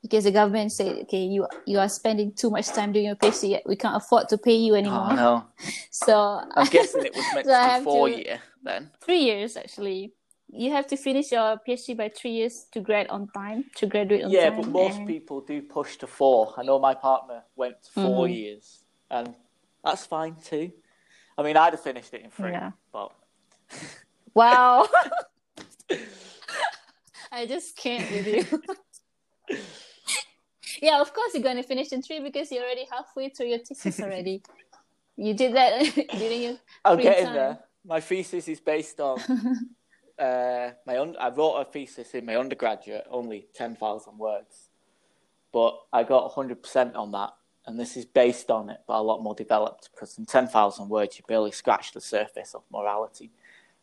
Speaker 2: because the government said, okay, you you are spending too much time doing your PhD, we can't afford to pay you anymore.
Speaker 3: Oh, no.
Speaker 2: So
Speaker 3: I'm guessing it was meant
Speaker 2: So I
Speaker 3: to
Speaker 2: have
Speaker 3: be four
Speaker 2: to-
Speaker 3: year then.
Speaker 2: three years actually. You have to finish your PhD by three years to grad on time, to graduate on
Speaker 3: Yeah,
Speaker 2: time.
Speaker 3: but most
Speaker 2: and-
Speaker 3: people do push to four. I know my partner went to 4
Speaker 2: Mhm.
Speaker 3: years, and that's fine too. I mean, I'd have finished it in three,
Speaker 2: Yeah.
Speaker 3: but
Speaker 2: Wow. I just can't with you. yeah, of course you're gonna finish in three because you're already halfway through your thesis already. you did that during your
Speaker 3: I'm
Speaker 2: free
Speaker 3: getting
Speaker 2: time.
Speaker 3: there. My thesis is based on uh, my. Un- I wrote a thesis in my undergraduate, only ten thousand words, but I got hundred percent on that, and this is based on it, but a lot more developed because in ten thousand words you barely scratch the surface of morality.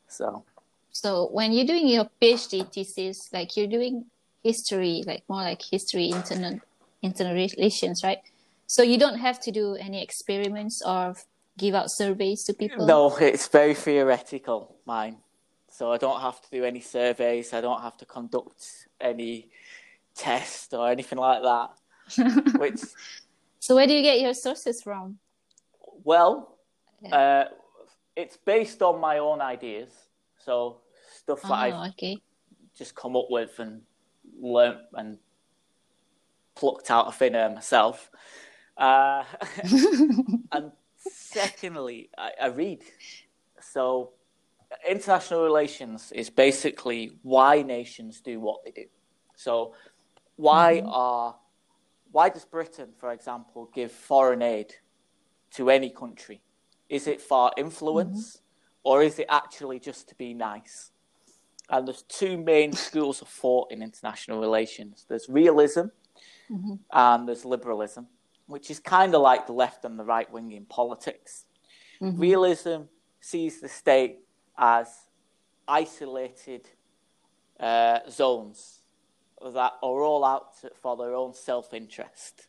Speaker 3: So
Speaker 2: So when you're doing your PhD thesis, like you're doing history, like more like history, internal internal relations, right? So you don't have to do any experiments or give out surveys to people.
Speaker 3: no, it's very theoretical, mine. So I don't have to do any surveys. I don't have to conduct any test or anything like that. Which
Speaker 2: So where do you get your sources from?
Speaker 3: Well,
Speaker 2: Yeah.
Speaker 3: uh, it's based on my own ideas. So stuff that I've
Speaker 2: Oh, okay.
Speaker 3: just come up with and learnt and plucked out of thin air myself. Uh, and secondly, I, I read. So international relations is basically why nations do what they do. So why mm-hmm. are why does Britain, for example, give foreign aid to any country? Is it for influence mm-hmm. or is it actually just to be nice? And there's two main schools of thought in international relations. There's realism mm-hmm. and there's liberalism, which is kind of like the left and the right wing in politics. Realism sees the state as isolated uh, zones that are all out for their own self interest.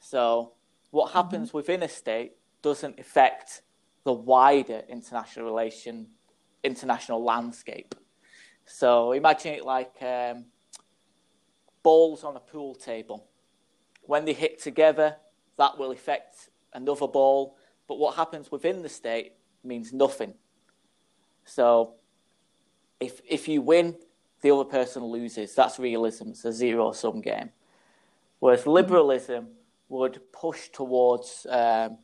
Speaker 3: So, what happens within a state doesn't affect the wider international relation, international landscape. So, imagine it like um, balls on a pool table. When they hit together, that will affect another ball, but what happens within the state means nothing. So, if if you win, the other person loses. That's realism. It's a zero sum game. Whereas liberalism would push towards um,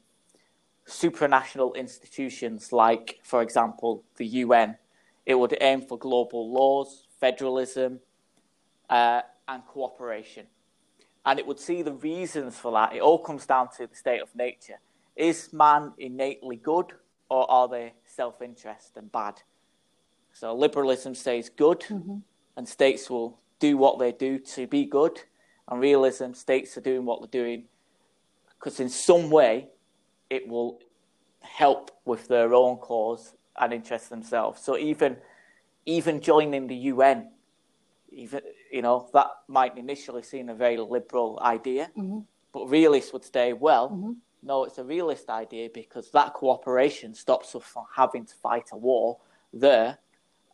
Speaker 3: supranational institutions like, for example, the UN. It would aim for global laws, federalism, uh, and cooperation. And it would see the reasons for that. It all comes down to the state of nature. Is man innately good, or are they self interest and bad? So liberalism says good, mm-hmm. and states will do what they do to be good, and realism states are doing what they're doing because in some way it will help with their own cause and interest themselves. So even even joining the UN, even you know that might initially seem a very liberal idea, mm-hmm. but realists would say, well, mm-hmm. no, it's a realist idea because that cooperation stops us from having to fight a war there,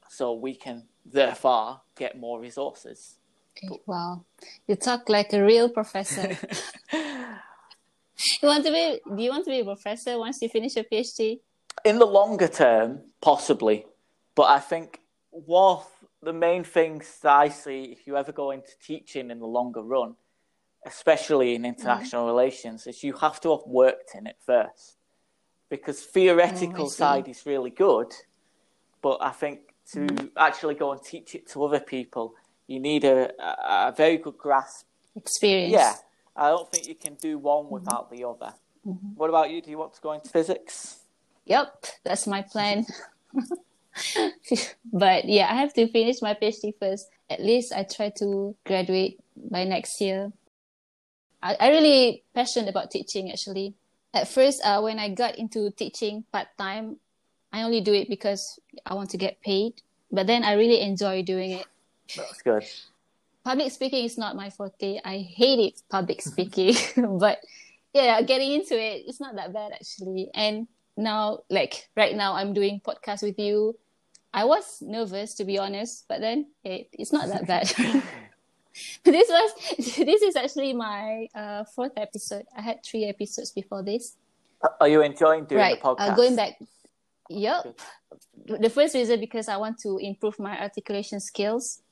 Speaker 3: so we can therefore get more resources.
Speaker 2: Okay, wow. You talk like a real professor. you want to be do you want to be a professor once you finish your PhD?
Speaker 3: In the longer term, possibly. But I think of the main things that I see if you ever go into teaching in the longer run, especially in international mm-hmm. relations, is you have to have worked in it first. Because theoretical oh, side is really good, but I think to mm-hmm. actually go and teach it to other people, you need a, a, a very good grasp.
Speaker 2: Experience.
Speaker 3: Yeah. I don't think you can do one mm-hmm. without the other. Mm-hmm. What about you? Do you want to go into physics?
Speaker 2: Yep, that's my plan. but yeah, I have to finish my PhD first. At least I try to graduate by next year. I, I really passionate about teaching actually. At first, uh, when I got into teaching part time, I only do it because I want to get paid. But then I really enjoy doing it.
Speaker 3: That's good.
Speaker 2: Public speaking is not my forte. I hate it, public speaking. but yeah, getting into it, it's not that bad actually. And now, like right now, I'm doing podcast with you. I was nervous to be honest, but then it, it's not that bad. this was this is actually my uh, fourth episode. I had three episodes before this.
Speaker 3: Are you enjoying doing
Speaker 2: right.
Speaker 3: the podcast?
Speaker 2: Uh, going back, yep. The first reason because I want to improve my articulation skills.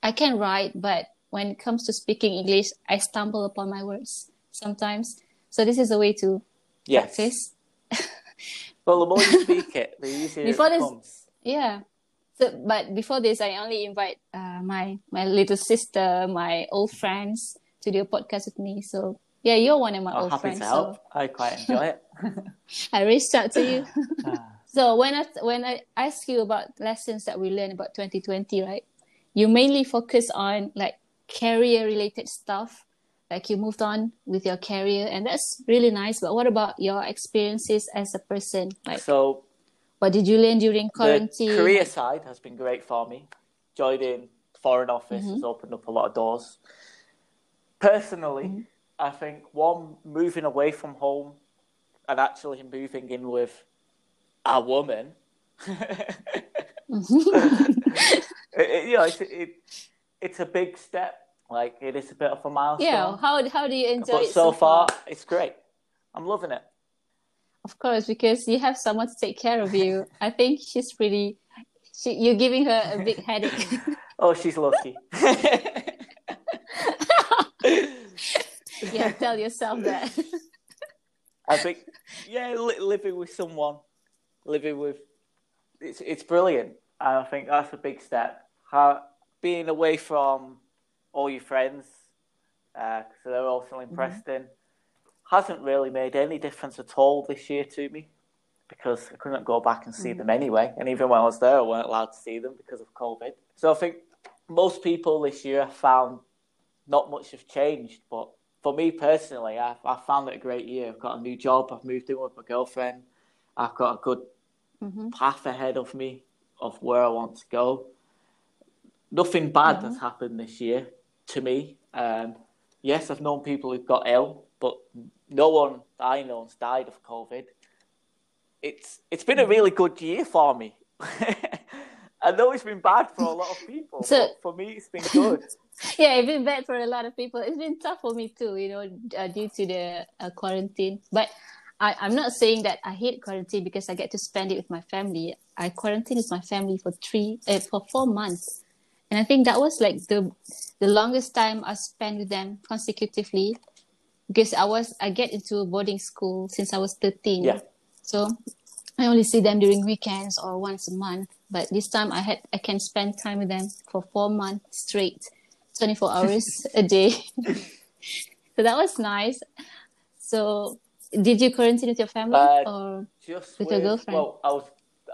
Speaker 2: I can write, but when it comes to speaking English, I stumble upon my words sometimes. So this is a way to yes. practice.
Speaker 3: well, the more you speak it, the easier Before it becomes. This,
Speaker 2: yeah. So, but before this, I only invite uh, my my little sister, my old friends to do a podcast with me. So yeah, you're one of my
Speaker 3: oh,
Speaker 2: old
Speaker 3: happy
Speaker 2: friends.
Speaker 3: To help. So. I quite enjoy it.
Speaker 2: I reached out to you. Ah. so when I when I ask you about lessons that we learned about 2020, right? You mainly focus on like career related stuff, like you moved on with your career, and that's really nice. But what about your experiences as a person? Like
Speaker 3: so
Speaker 2: what did you learn during quarantine?
Speaker 3: The career side has been great for me. Joining Foreign Office mm-hmm. has opened up a lot of doors. Personally, mm-hmm. I think one moving away from home and actually moving in with a woman. mm-hmm. it, you know, it's, it, it's a big step. Like it is a bit of a milestone.
Speaker 2: Yeah. How how do you enjoy
Speaker 3: but
Speaker 2: it
Speaker 3: so, so far? It's great. I'm loving it.
Speaker 2: Of course, because you have someone to take care of you. I think she's pretty. She, you're giving her a big headache.
Speaker 3: oh, she's lucky.
Speaker 2: yeah, tell yourself that.
Speaker 3: I think, yeah, li- living with someone, living with, it's it's brilliant. And I think that's a big step. How, being away from all your friends, because uh, they're all still in mm-hmm. Preston, hasn't really made any difference at all this year to me because I couldn't go back and see mm. them anyway. And even when I was there, I weren't allowed to see them because of COVID. So I think most people this year have found not much have changed. But for me personally, I, I found it a great year. I've got a new job. I've moved in with my girlfriend. I've got a good mm-hmm. path ahead of me of where I want to go. Nothing bad mm-hmm. has happened this year to me. Um, yes, I've known people who've got ill, but no one I know has died of COVID. It's it's been a really good year for me. I know it's been bad for a lot of people, so, but for me it's been good.
Speaker 2: yeah, it's been bad for a lot of people. It's been tough for me too, you know, uh, due to the uh, quarantine. But I, I'm not saying that I hate quarantine because I get to spend it with my family. I quarantined with my family for three, uh, for four months, and I think that was like the the longest time I spent with them consecutively because I was I get into a boarding school since I was 13.
Speaker 3: Yeah.
Speaker 2: So I only see them during weekends or once a month. But this time I had I can spend time with them for four months straight, 24 hours a day. so that was nice. So did you quarantine with your family uh, or
Speaker 3: just
Speaker 2: with, with your girlfriend?
Speaker 3: Well, I was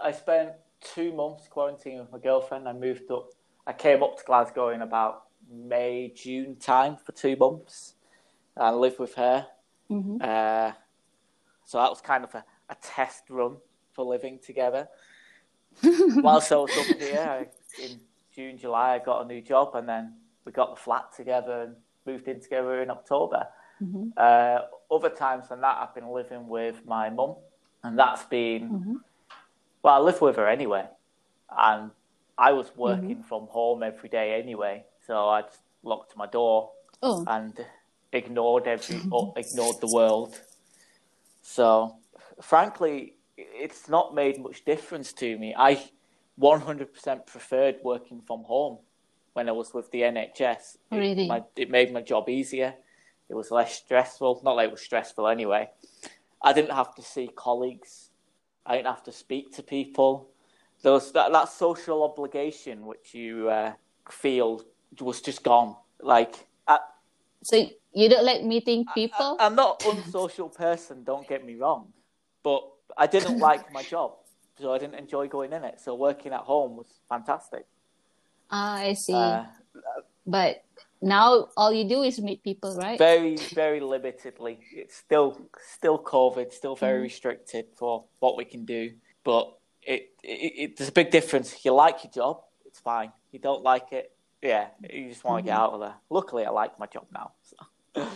Speaker 3: I spent two months quarantining with my girlfriend. I moved up. I came up to Glasgow in about May June time for two months and live with her. Mm-hmm. Uh, so that was kind of a, a test run for living together. Whilst I was up here I, in June, July, I got a new job, and then we got the flat together and moved in together in October. Mm-hmm. Uh, other times than that, I've been living with my mum, and that's been mm-hmm. well, I live with her anyway, and I was working mm-hmm. from home every day anyway, so I just locked my door
Speaker 2: Oh,
Speaker 3: and ignored every or ignored the world. So, frankly, it's not made much difference to me. I 100% preferred working from home when I was with the NHS. It-
Speaker 2: Really?
Speaker 3: my- it made my job easier. It was less stressful. Not that it was stressful anyway. I didn't have to see colleagues. I didn't have to speak to people. Those that that social obligation which you uh, feel was just gone. Like
Speaker 2: so you don't like meeting people?
Speaker 3: I, am not unsocial person. Don't get me wrong, but I didn't like my job, so I didn't enjoy going in it. So working at home was fantastic.
Speaker 2: ah, I see.
Speaker 3: Uh,
Speaker 2: but now all you do is meet people, right?
Speaker 3: very very limitedly. It's still still COVID, still very
Speaker 2: Mm-hmm.
Speaker 3: restricted for what we can do. But it, it, it there's a big difference. If you like your job, it's fine. You don't like it, yeah, you just want to
Speaker 2: Mm-hmm.
Speaker 3: get out of there. Luckily, I like my job now. So.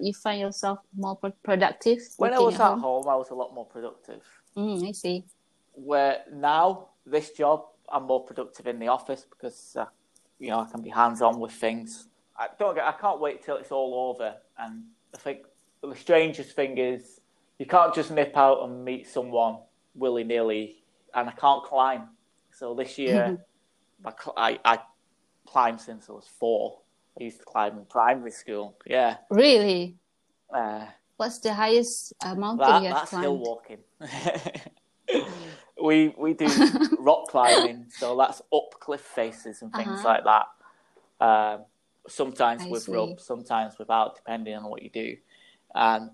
Speaker 2: you find yourself more productive
Speaker 3: When I was
Speaker 2: at home?
Speaker 3: home, I was a lot more productive.
Speaker 2: Mm, I see.
Speaker 3: Where now this job, I'm more productive in the office because uh, you know I can be hands on with things. I don't get. I can't wait till it's all over. And I think the strangest thing is you can't just nip out and meet someone willy nilly. And I can't climb. So this year, I I climbed since I was four. I used to climb in primary school. Yeah.
Speaker 2: Really?
Speaker 3: Uh,
Speaker 2: What's the highest uh, mountain
Speaker 3: That,
Speaker 2: you have
Speaker 3: that's hill
Speaker 2: climbed?
Speaker 3: walking. we we do rock climbing, so that's up cliff faces and things
Speaker 2: Uh-huh.
Speaker 3: like that. Um, sometimes
Speaker 2: I
Speaker 3: with
Speaker 2: see.
Speaker 3: rope, sometimes without, depending on what you do. And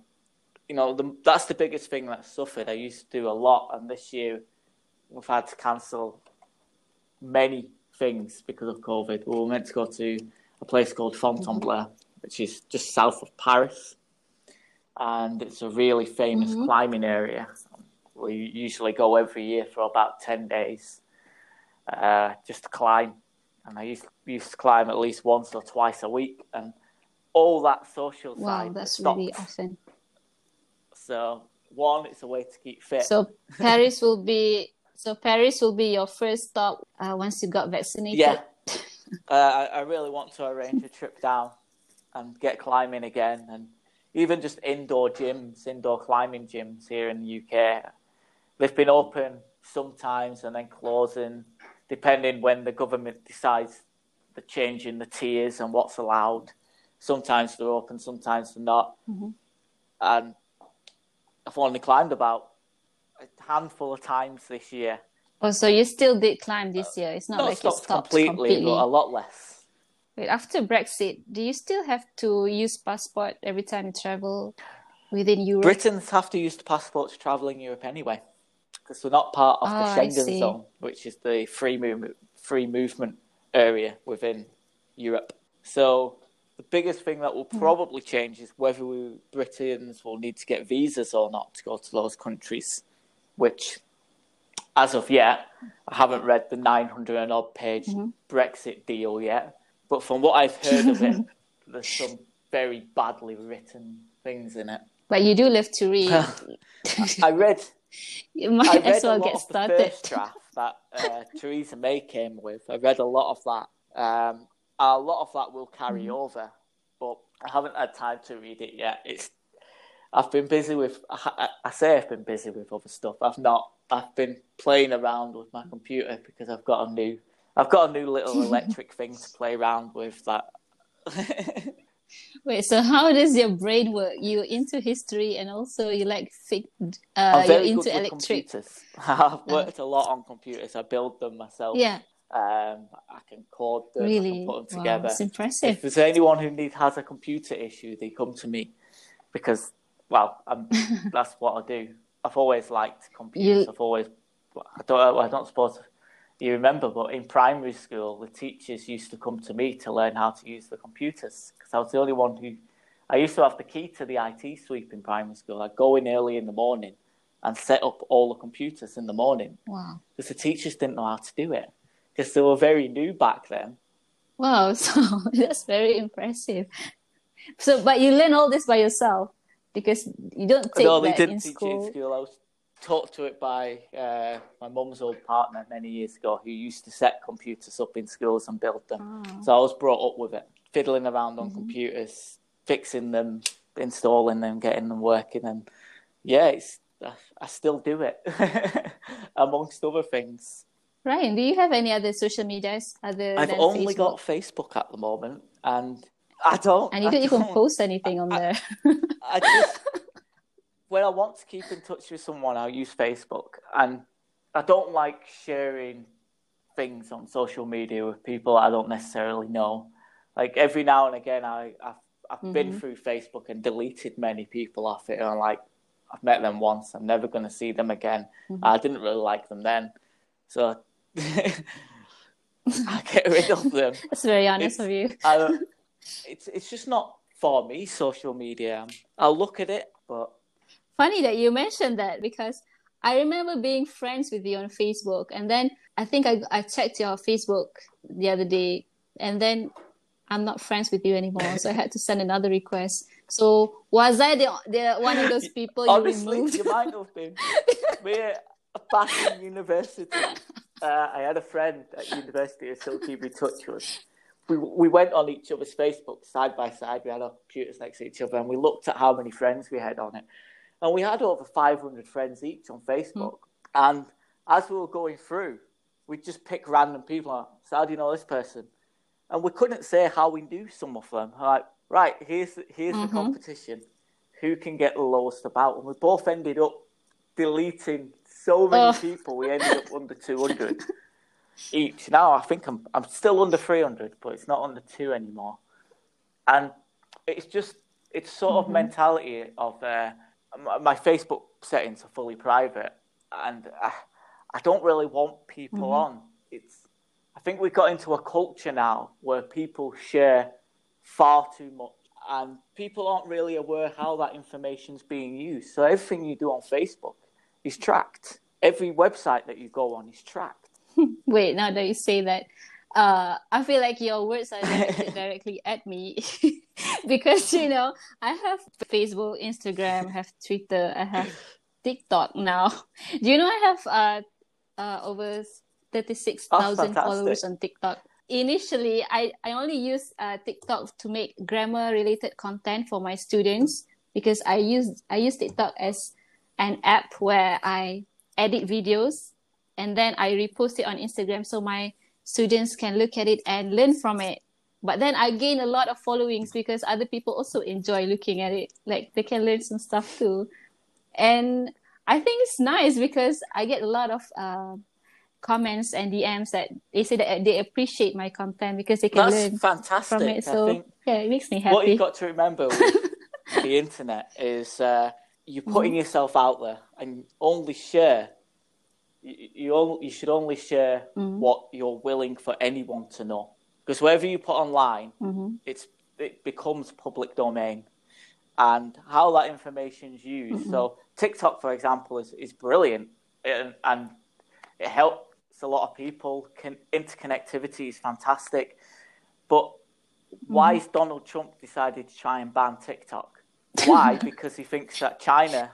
Speaker 3: you know, the, that's the biggest thing that suffered. I used to do a lot, and this year we've had to cancel many things because of COVID. We were meant to go to a place called Fontainebleau, which is just south of Paris, and it's a really famous
Speaker 2: Mhm.
Speaker 3: climbing area. We usually go every year for about ten days, uh, just to climb. And I used used to climb at least once or twice a week, and all that social
Speaker 2: Wow,
Speaker 3: side
Speaker 2: that's
Speaker 3: stopped.
Speaker 2: really often.
Speaker 3: So one, it's a way to keep fit.
Speaker 2: So Paris will be so Paris will be your first stop uh, once you got vaccinated.
Speaker 3: Yeah. uh, I, I really want to arrange a trip down and get climbing again, and even just indoor gyms, indoor climbing gyms here in the UK. They've been open sometimes and then closing, depending when the government decides the change in the tiers and what's allowed. Sometimes they're open, sometimes they're not.
Speaker 2: Mhm.
Speaker 3: And I've only climbed about a handful of times this year.
Speaker 2: Oh, so you still did climb this year? It's not,
Speaker 3: Not
Speaker 2: like
Speaker 3: stopped,
Speaker 2: it stopped
Speaker 3: completely,
Speaker 2: completely.
Speaker 3: but a lot less.
Speaker 2: Wait, after Brexit, do you still have to use passport every time you travel within Europe?
Speaker 3: Britons have to use the passport to travel in Europe anyway, because we're not part of
Speaker 2: Oh,
Speaker 3: the Schengen zone, which is the free movement free movement area within Europe. So the biggest thing that
Speaker 2: Hmm.
Speaker 3: will probably change is whether we Britons will need to get visas or not to go to those countries, which, as of yet, I haven't read the 900 and odd page
Speaker 2: Mm-hmm.
Speaker 3: Brexit deal yet. But from what I've heard of it, there's some very badly written things in it.
Speaker 2: But you do live to read.
Speaker 3: I read
Speaker 2: you
Speaker 3: I
Speaker 2: might
Speaker 3: read
Speaker 2: as
Speaker 3: a
Speaker 2: well
Speaker 3: lot
Speaker 2: get
Speaker 3: of the first draft that uh, Theresa May came with. I read a lot of that. Um, a lot of that will carry
Speaker 2: Mm-hmm.
Speaker 3: over, but I haven't had time to read it yet. It's I've been busy with. I, I say I've been busy with other stuff. I've not. I've been playing around with my computer because I've got a new. I've got a new little electric thing to play around with. That
Speaker 2: Wait, so how does your brain work? You're into history and also you like uh, you're into electric.
Speaker 3: computers. I've worked a lot on computers. I build them myself.
Speaker 2: Yeah,
Speaker 3: Um, I can code them. I
Speaker 2: really.
Speaker 3: can put them
Speaker 2: Wow,
Speaker 3: together.
Speaker 2: it's impressive.
Speaker 3: If there's anyone who needs has a computer issue, they come to me because, well, I'm, um, that's what I do. I've always liked computers.
Speaker 2: You-
Speaker 3: I've always, I don't, I don't suppose you remember, but in primary school, the teachers used to come to me to learn how to use the computers because I was the only one who. I used to have the key to the IT sweep in primary school. I'd go in early in the morning and set up all the computers in the morning
Speaker 2: Wow.
Speaker 3: because the teachers didn't know how to do it because they were very new back then.
Speaker 2: Wow, so that's very impressive. So, but you learn all this by yourself because you don't take
Speaker 3: no, they
Speaker 2: that
Speaker 3: didn't
Speaker 2: in
Speaker 3: teach
Speaker 2: school.
Speaker 3: it in school. I was taught to it by uh, my mum's old partner many years ago, who used to set computers up in schools and build them.
Speaker 2: Oh.
Speaker 3: So I was brought up with it, fiddling around on
Speaker 2: Mm-hmm.
Speaker 3: computers, fixing them, installing them, getting them working, and yeah, it's I, I still do it, amongst other things.
Speaker 2: Ryan, do you have any other social medias other
Speaker 3: I've
Speaker 2: than
Speaker 3: only
Speaker 2: Facebook?
Speaker 3: got Facebook at the moment, and I don't.
Speaker 2: And you
Speaker 3: I
Speaker 2: don't even post anything on there.
Speaker 3: I just when I want to keep in touch with someone, I'll use Facebook, and I don't like sharing things on social media with people I don't necessarily know. Like every now and again, I I've, I've been
Speaker 2: Mhm.
Speaker 3: through Facebook and deleted many people off it, and I'm like, I've met them once, I'm never going to see them again.
Speaker 2: Mhm.
Speaker 3: I didn't really like them then, so I get rid of them.
Speaker 2: That's very honest
Speaker 3: It's-
Speaker 2: of you.
Speaker 3: I don't, it's it's just not for me. Social media. I'll look at it, but
Speaker 2: Funny that you mentioned that because I remember being friends with you on Facebook, and then I think I I checked your Facebook the other day, and then I'm not friends with you anymore, so I had to send another request. So was I the the one of those people you
Speaker 3: honestly,
Speaker 2: removed?
Speaker 3: you might have been. Me, back in university, uh, I had a friend at university who still keep in touch with. We we went on each other's Facebook side by side. We had our computers next to each other, and we looked at how many friends we had on it. And we had over 500 friends each on Facebook. And as we were going through, we'd just pick random people. Like, so how do you know this person? And we couldn't say how we knew some of them. Like, right, here's here's the
Speaker 2: Mhm.
Speaker 3: competition. Who can get the lowest about? And we both ended up deleting so many
Speaker 2: Ugh.
Speaker 3: people. We ended up under 200 each. Now I think I'm I'm still under 300, but it's not under two anymore. And it's just it's sort of
Speaker 2: Mhm.
Speaker 3: mentality of uh, my- Facebook settings are fully private, and I, I don't really want people
Speaker 2: Mhm.
Speaker 3: on. It's I think we've got into a culture now where people share far too much, and people aren't really aware how that information's being used. So everything you do on Facebook is tracked. Every website that you go on is tracked.
Speaker 2: Wait, now that you say that, uh, I feel like your words are directed directly at me because you know I have Facebook, Instagram, I have Twitter, I have TikTok now. Do you know I have uh, uh over thirty six thousand
Speaker 3: Oh,
Speaker 2: followers on TikTok? Initially, I I only use uh, TikTok to make grammar related content for my students because I use I use TikTok as an app where I edit videos and then I repost it on Instagram so my students can look at it and learn from it. But then I gain a lot of followings because other people also enjoy looking at it. Like they can learn some stuff too. And I think it's nice because I get a lot of uh, comments and DMs that they say that they appreciate my content because they can
Speaker 3: That's
Speaker 2: learn
Speaker 3: fantastic.
Speaker 2: from it. So
Speaker 3: think
Speaker 2: yeah, it makes me happy.
Speaker 3: what you've got to remember with the internet is uh, you're putting
Speaker 2: Mm-hmm.
Speaker 3: yourself out there and only share. You, you, only, you should only share
Speaker 2: Mhm.
Speaker 3: what you're willing for anyone to know. Because whatever you put online,
Speaker 2: Mhm.
Speaker 3: it's it becomes public domain. And how that information is used.
Speaker 2: Mm-hmm.
Speaker 3: So TikTok, for example, is, is brilliant and, and it helps a lot of people. Can, interconnectivity is fantastic. But why
Speaker 2: Mm-hmm.
Speaker 3: has Donald Trump decided to try and ban TikTok? Why? because he thinks that China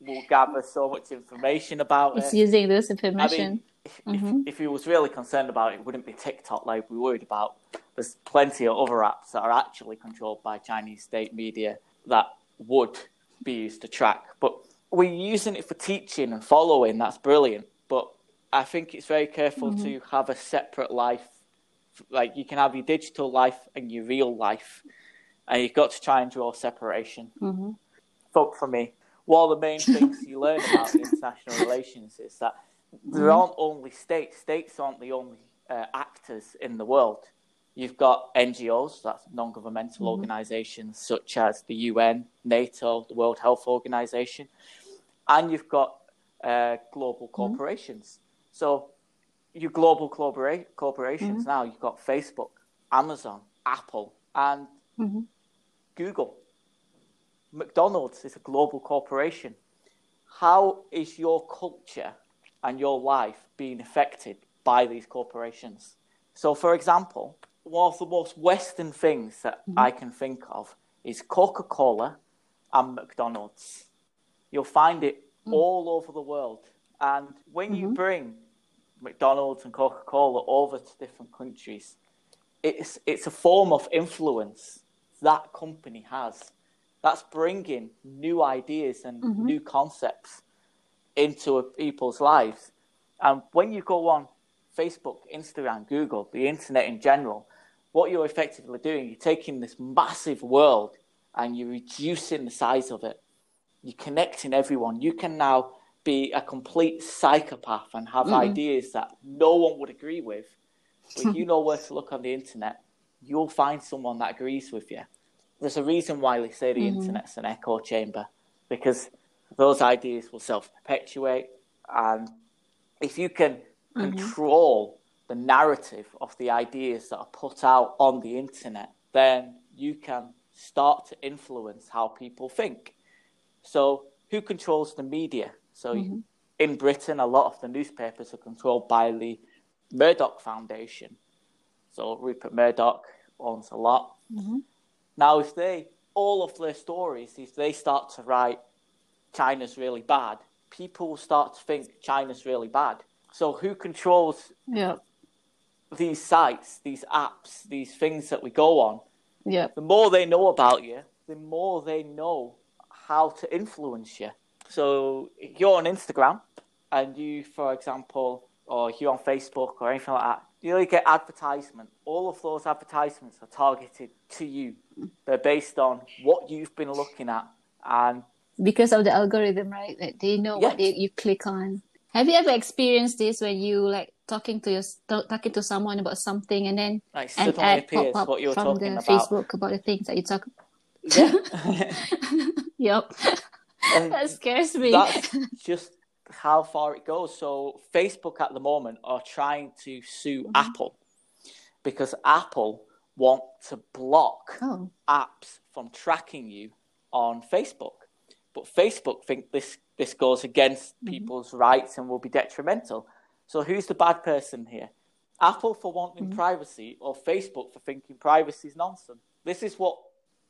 Speaker 3: will gather so much information about
Speaker 2: It's
Speaker 3: it.
Speaker 2: using this
Speaker 3: I
Speaker 2: information.
Speaker 3: mean, if,
Speaker 2: Mhm.
Speaker 3: if, if he was really concerned about it, it wouldn't be TikTok like we worried about. There's plenty of other apps that are actually controlled by Chinese state media that would be used to track. But we're using it for teaching and following. That's brilliant. But I think it's very careful
Speaker 2: Mm-hmm.
Speaker 3: to have a separate life. Like you can have your digital life and your real life, and you've got to try and draw separation.
Speaker 2: Mhm.
Speaker 3: But for me, one of the main things you learn about international relations is that there
Speaker 2: Mm-hmm.
Speaker 3: aren't only states. States aren't the only uh, actors in the world. You've got NGOs, that's non-governmental
Speaker 2: Mm-hmm.
Speaker 3: organizations such as the UN, NATO, the World Health Organization, and you've got uh, global
Speaker 2: Mm-hmm.
Speaker 3: corporations. So your global corpora- corporations
Speaker 2: Mm-hmm.
Speaker 3: now, you've got Facebook, Amazon, Apple, and
Speaker 2: Mhm.
Speaker 3: Google. McDonald's is a global corporation. How is your culture and your life being affected by these corporations? So, for example, one of the most Western things that I can think of is Coca Cola and McDonald's. You'll find it mm. all over the world. And when mm-hmm. you bring McDonald's and Coca Cola over to different countries, it's it's a form of influence that company has. That's bringing new ideas and mm-hmm. new concepts into people's lives. And when you go on Facebook, Instagram, Google, the internet in general, what you're effectively doing, you're taking this massive world and you're reducing the size of it. You're connecting everyone. You can now be a complete psychopath and have mm. ideas that no one would agree with. But you know where to look on the internet, you'll find someone that agrees with you. There's a reason why they say the mm-hmm. internet's an echo chamber because those ideas will self perpetuate. And if you can mm-hmm. control the narrative of the ideas that are put out on the internet, then you can start to influence how people think. So, who controls the media? So, mm-hmm. in Britain, a lot of the newspapers are controlled by the Murdoch Foundation. So, Rupert Murdoch owns a lot. Mm-hmm. Now, if they, all of their stories, if they start to write China's really bad, people will start to think China's really bad. So, who controls
Speaker 2: yeah
Speaker 3: these sites, these apps, these things that we go on,
Speaker 2: yeah.
Speaker 3: the more they know about you, the more they know how to influence you. So you're on Instagram and you, for example, or you're on Facebook or anything like that, you get advertisement. All of those advertisements are targeted to you. They're based on what you've been looking at and
Speaker 2: because of the algorithm, right? Like they know yeah. what they, you click on. Have you ever experienced this when you like talking to your talking to someone about something and then
Speaker 3: like an ad pop up what you're
Speaker 2: from
Speaker 3: the
Speaker 2: about. Facebook about the things that you talk.
Speaker 3: Yeah.
Speaker 2: yep. And that scares me.
Speaker 3: That's just how far it goes. So Facebook at the moment are trying to sue mm-hmm. Apple because Apple want to block
Speaker 2: oh.
Speaker 3: apps from tracking you on Facebook. But Facebook think this this goes against mm-hmm. people's rights and will be detrimental. So who's the bad person here? Apple for wanting mm-hmm. privacy or Facebook for thinking privacy is nonsense? This is what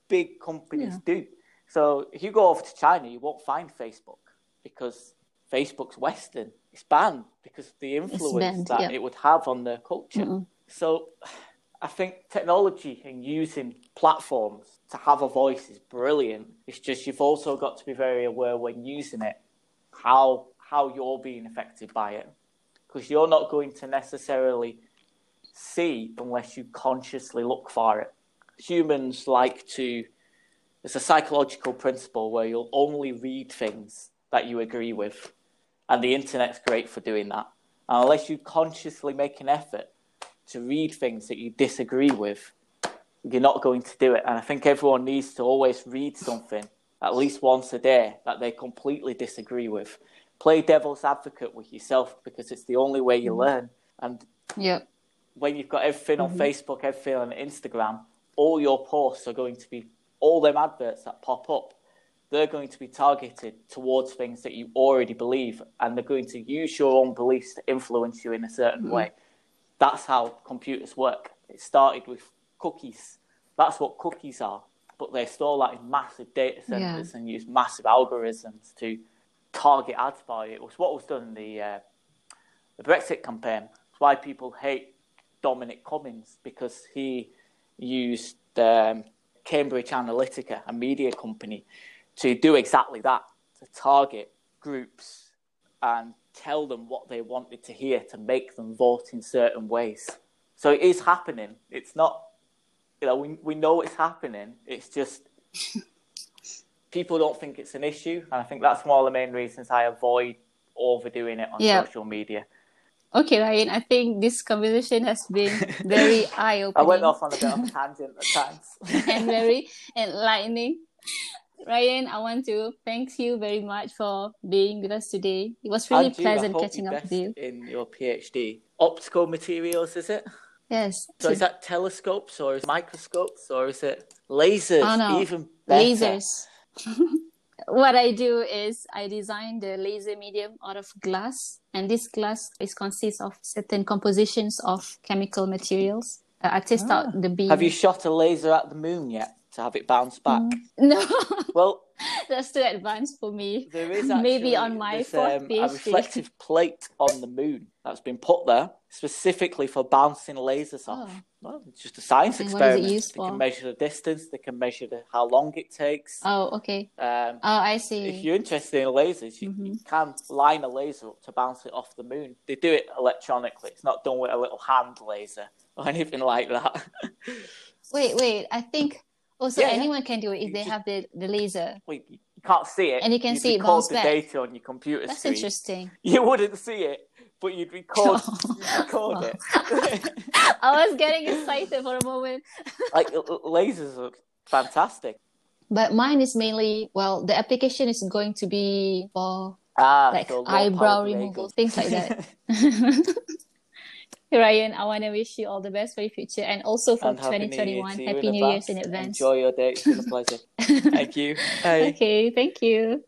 Speaker 3: big companies yeah. do. So if you go over to China, you won't find Facebook because Facebook's Western. It's banned because of the influence that yeah. it would have on their culture. Mm-hmm. So I think technology and using platforms to have a voice is brilliant. It's just you've also got to be very aware when using it how how you're being affected by it because you're not going to necessarily see unless you consciously look for it. Humans like to it's a psychological principle where you'll only read things that you agree with. And the internet's great for doing that. And unless you consciously make an effort to read things that you disagree with, you're not going to do it. And I think everyone needs to always read something at least once a day that they completely disagree with. Play devil's advocate with yourself because it's the only way you mm-hmm. learn. And
Speaker 2: yeah.
Speaker 3: when you've got everything on mm-hmm. Facebook, everything on Instagram, all your posts are going to be all them adverts that pop up. They're going to be targeted towards things that you already believe, and they're going to use your own beliefs to influence you in a certain mm-hmm. way. That's how computers work. It started with cookies. That's what cookies are. But they store that in massive data centers yeah. and use massive algorithms to target ads by you. It was what was done in the uh, the Brexit campaign. It's why people hate Dominic Cummings because he used um, Cambridge Analytica, a media company, to do exactly that to target groups and tell them what they wanted to hear to make them vote in certain ways. So it is happening. It's not, you know, we, we know it's happening. It's just people don't think it's an issue. And I think that's one of the main reasons I avoid overdoing it on yeah. social media.
Speaker 2: Okay, Ryan, I think this conversation has been very eye opening.
Speaker 3: I went off on a bit of a tangent at times.
Speaker 2: and very enlightening. Ryan, I want to thank you very much for being with us today. It was really pleasant catching up with you.
Speaker 3: In your PhD, optical materials, is it?
Speaker 2: Yes.
Speaker 3: So is that telescopes or is microscopes or is it lasers? Oh, no. Even better.
Speaker 2: Lasers. what I do is I design the laser medium out of glass, and this glass is consists of certain compositions of chemical materials. Uh, I test ah. out the beam.
Speaker 3: Have you shot a laser at the moon yet? To have it bounce back.
Speaker 2: No,
Speaker 3: Well,
Speaker 2: that's too advanced for me.
Speaker 3: there is
Speaker 2: Maybe on my
Speaker 3: there's,
Speaker 2: fourth
Speaker 3: um, a reflective plate on the moon that's been put there specifically for bouncing lasers off.
Speaker 2: Oh.
Speaker 3: Well, it's just a science
Speaker 2: And what is it
Speaker 3: experiment.
Speaker 2: used
Speaker 3: they
Speaker 2: for?
Speaker 3: can measure the distance. They can measure the, how long it takes.
Speaker 2: Oh, okay.
Speaker 3: Um,
Speaker 2: Oh, I see.
Speaker 3: if you're interested in lasers, you, you can line a laser up to bounce it off the moon. They do it electronically. It's not done with a little hand laser or anything like that.
Speaker 2: Wait, wait. I think also
Speaker 3: Yeah, yeah.
Speaker 2: anyone can do it if
Speaker 3: You
Speaker 2: they
Speaker 3: just-
Speaker 2: have the, the laser.
Speaker 3: well, you, you can't see it.
Speaker 2: And you can
Speaker 3: You'd
Speaker 2: see it
Speaker 3: record
Speaker 2: bounce
Speaker 3: the
Speaker 2: back.
Speaker 3: data on your computer
Speaker 2: That's
Speaker 3: screen.
Speaker 2: interesting.
Speaker 3: You wouldn't see it, but you'd record, you'd record it.
Speaker 2: I was getting excited for a moment.
Speaker 3: like lasers look fantastic.
Speaker 2: But mine is mainly well, the application is going to be for
Speaker 3: Ah,
Speaker 2: like
Speaker 3: so
Speaker 2: eyebrow removal, things like that. Ryan, I want to wish you all the best for your future and also for
Speaker 3: And Happy New Year
Speaker 2: 2021. Happy New Year's in
Speaker 3: advance.
Speaker 2: advance.
Speaker 3: Enjoy your day. It's been a pleasure. Thank you. Bye.
Speaker 2: Okay, thank you.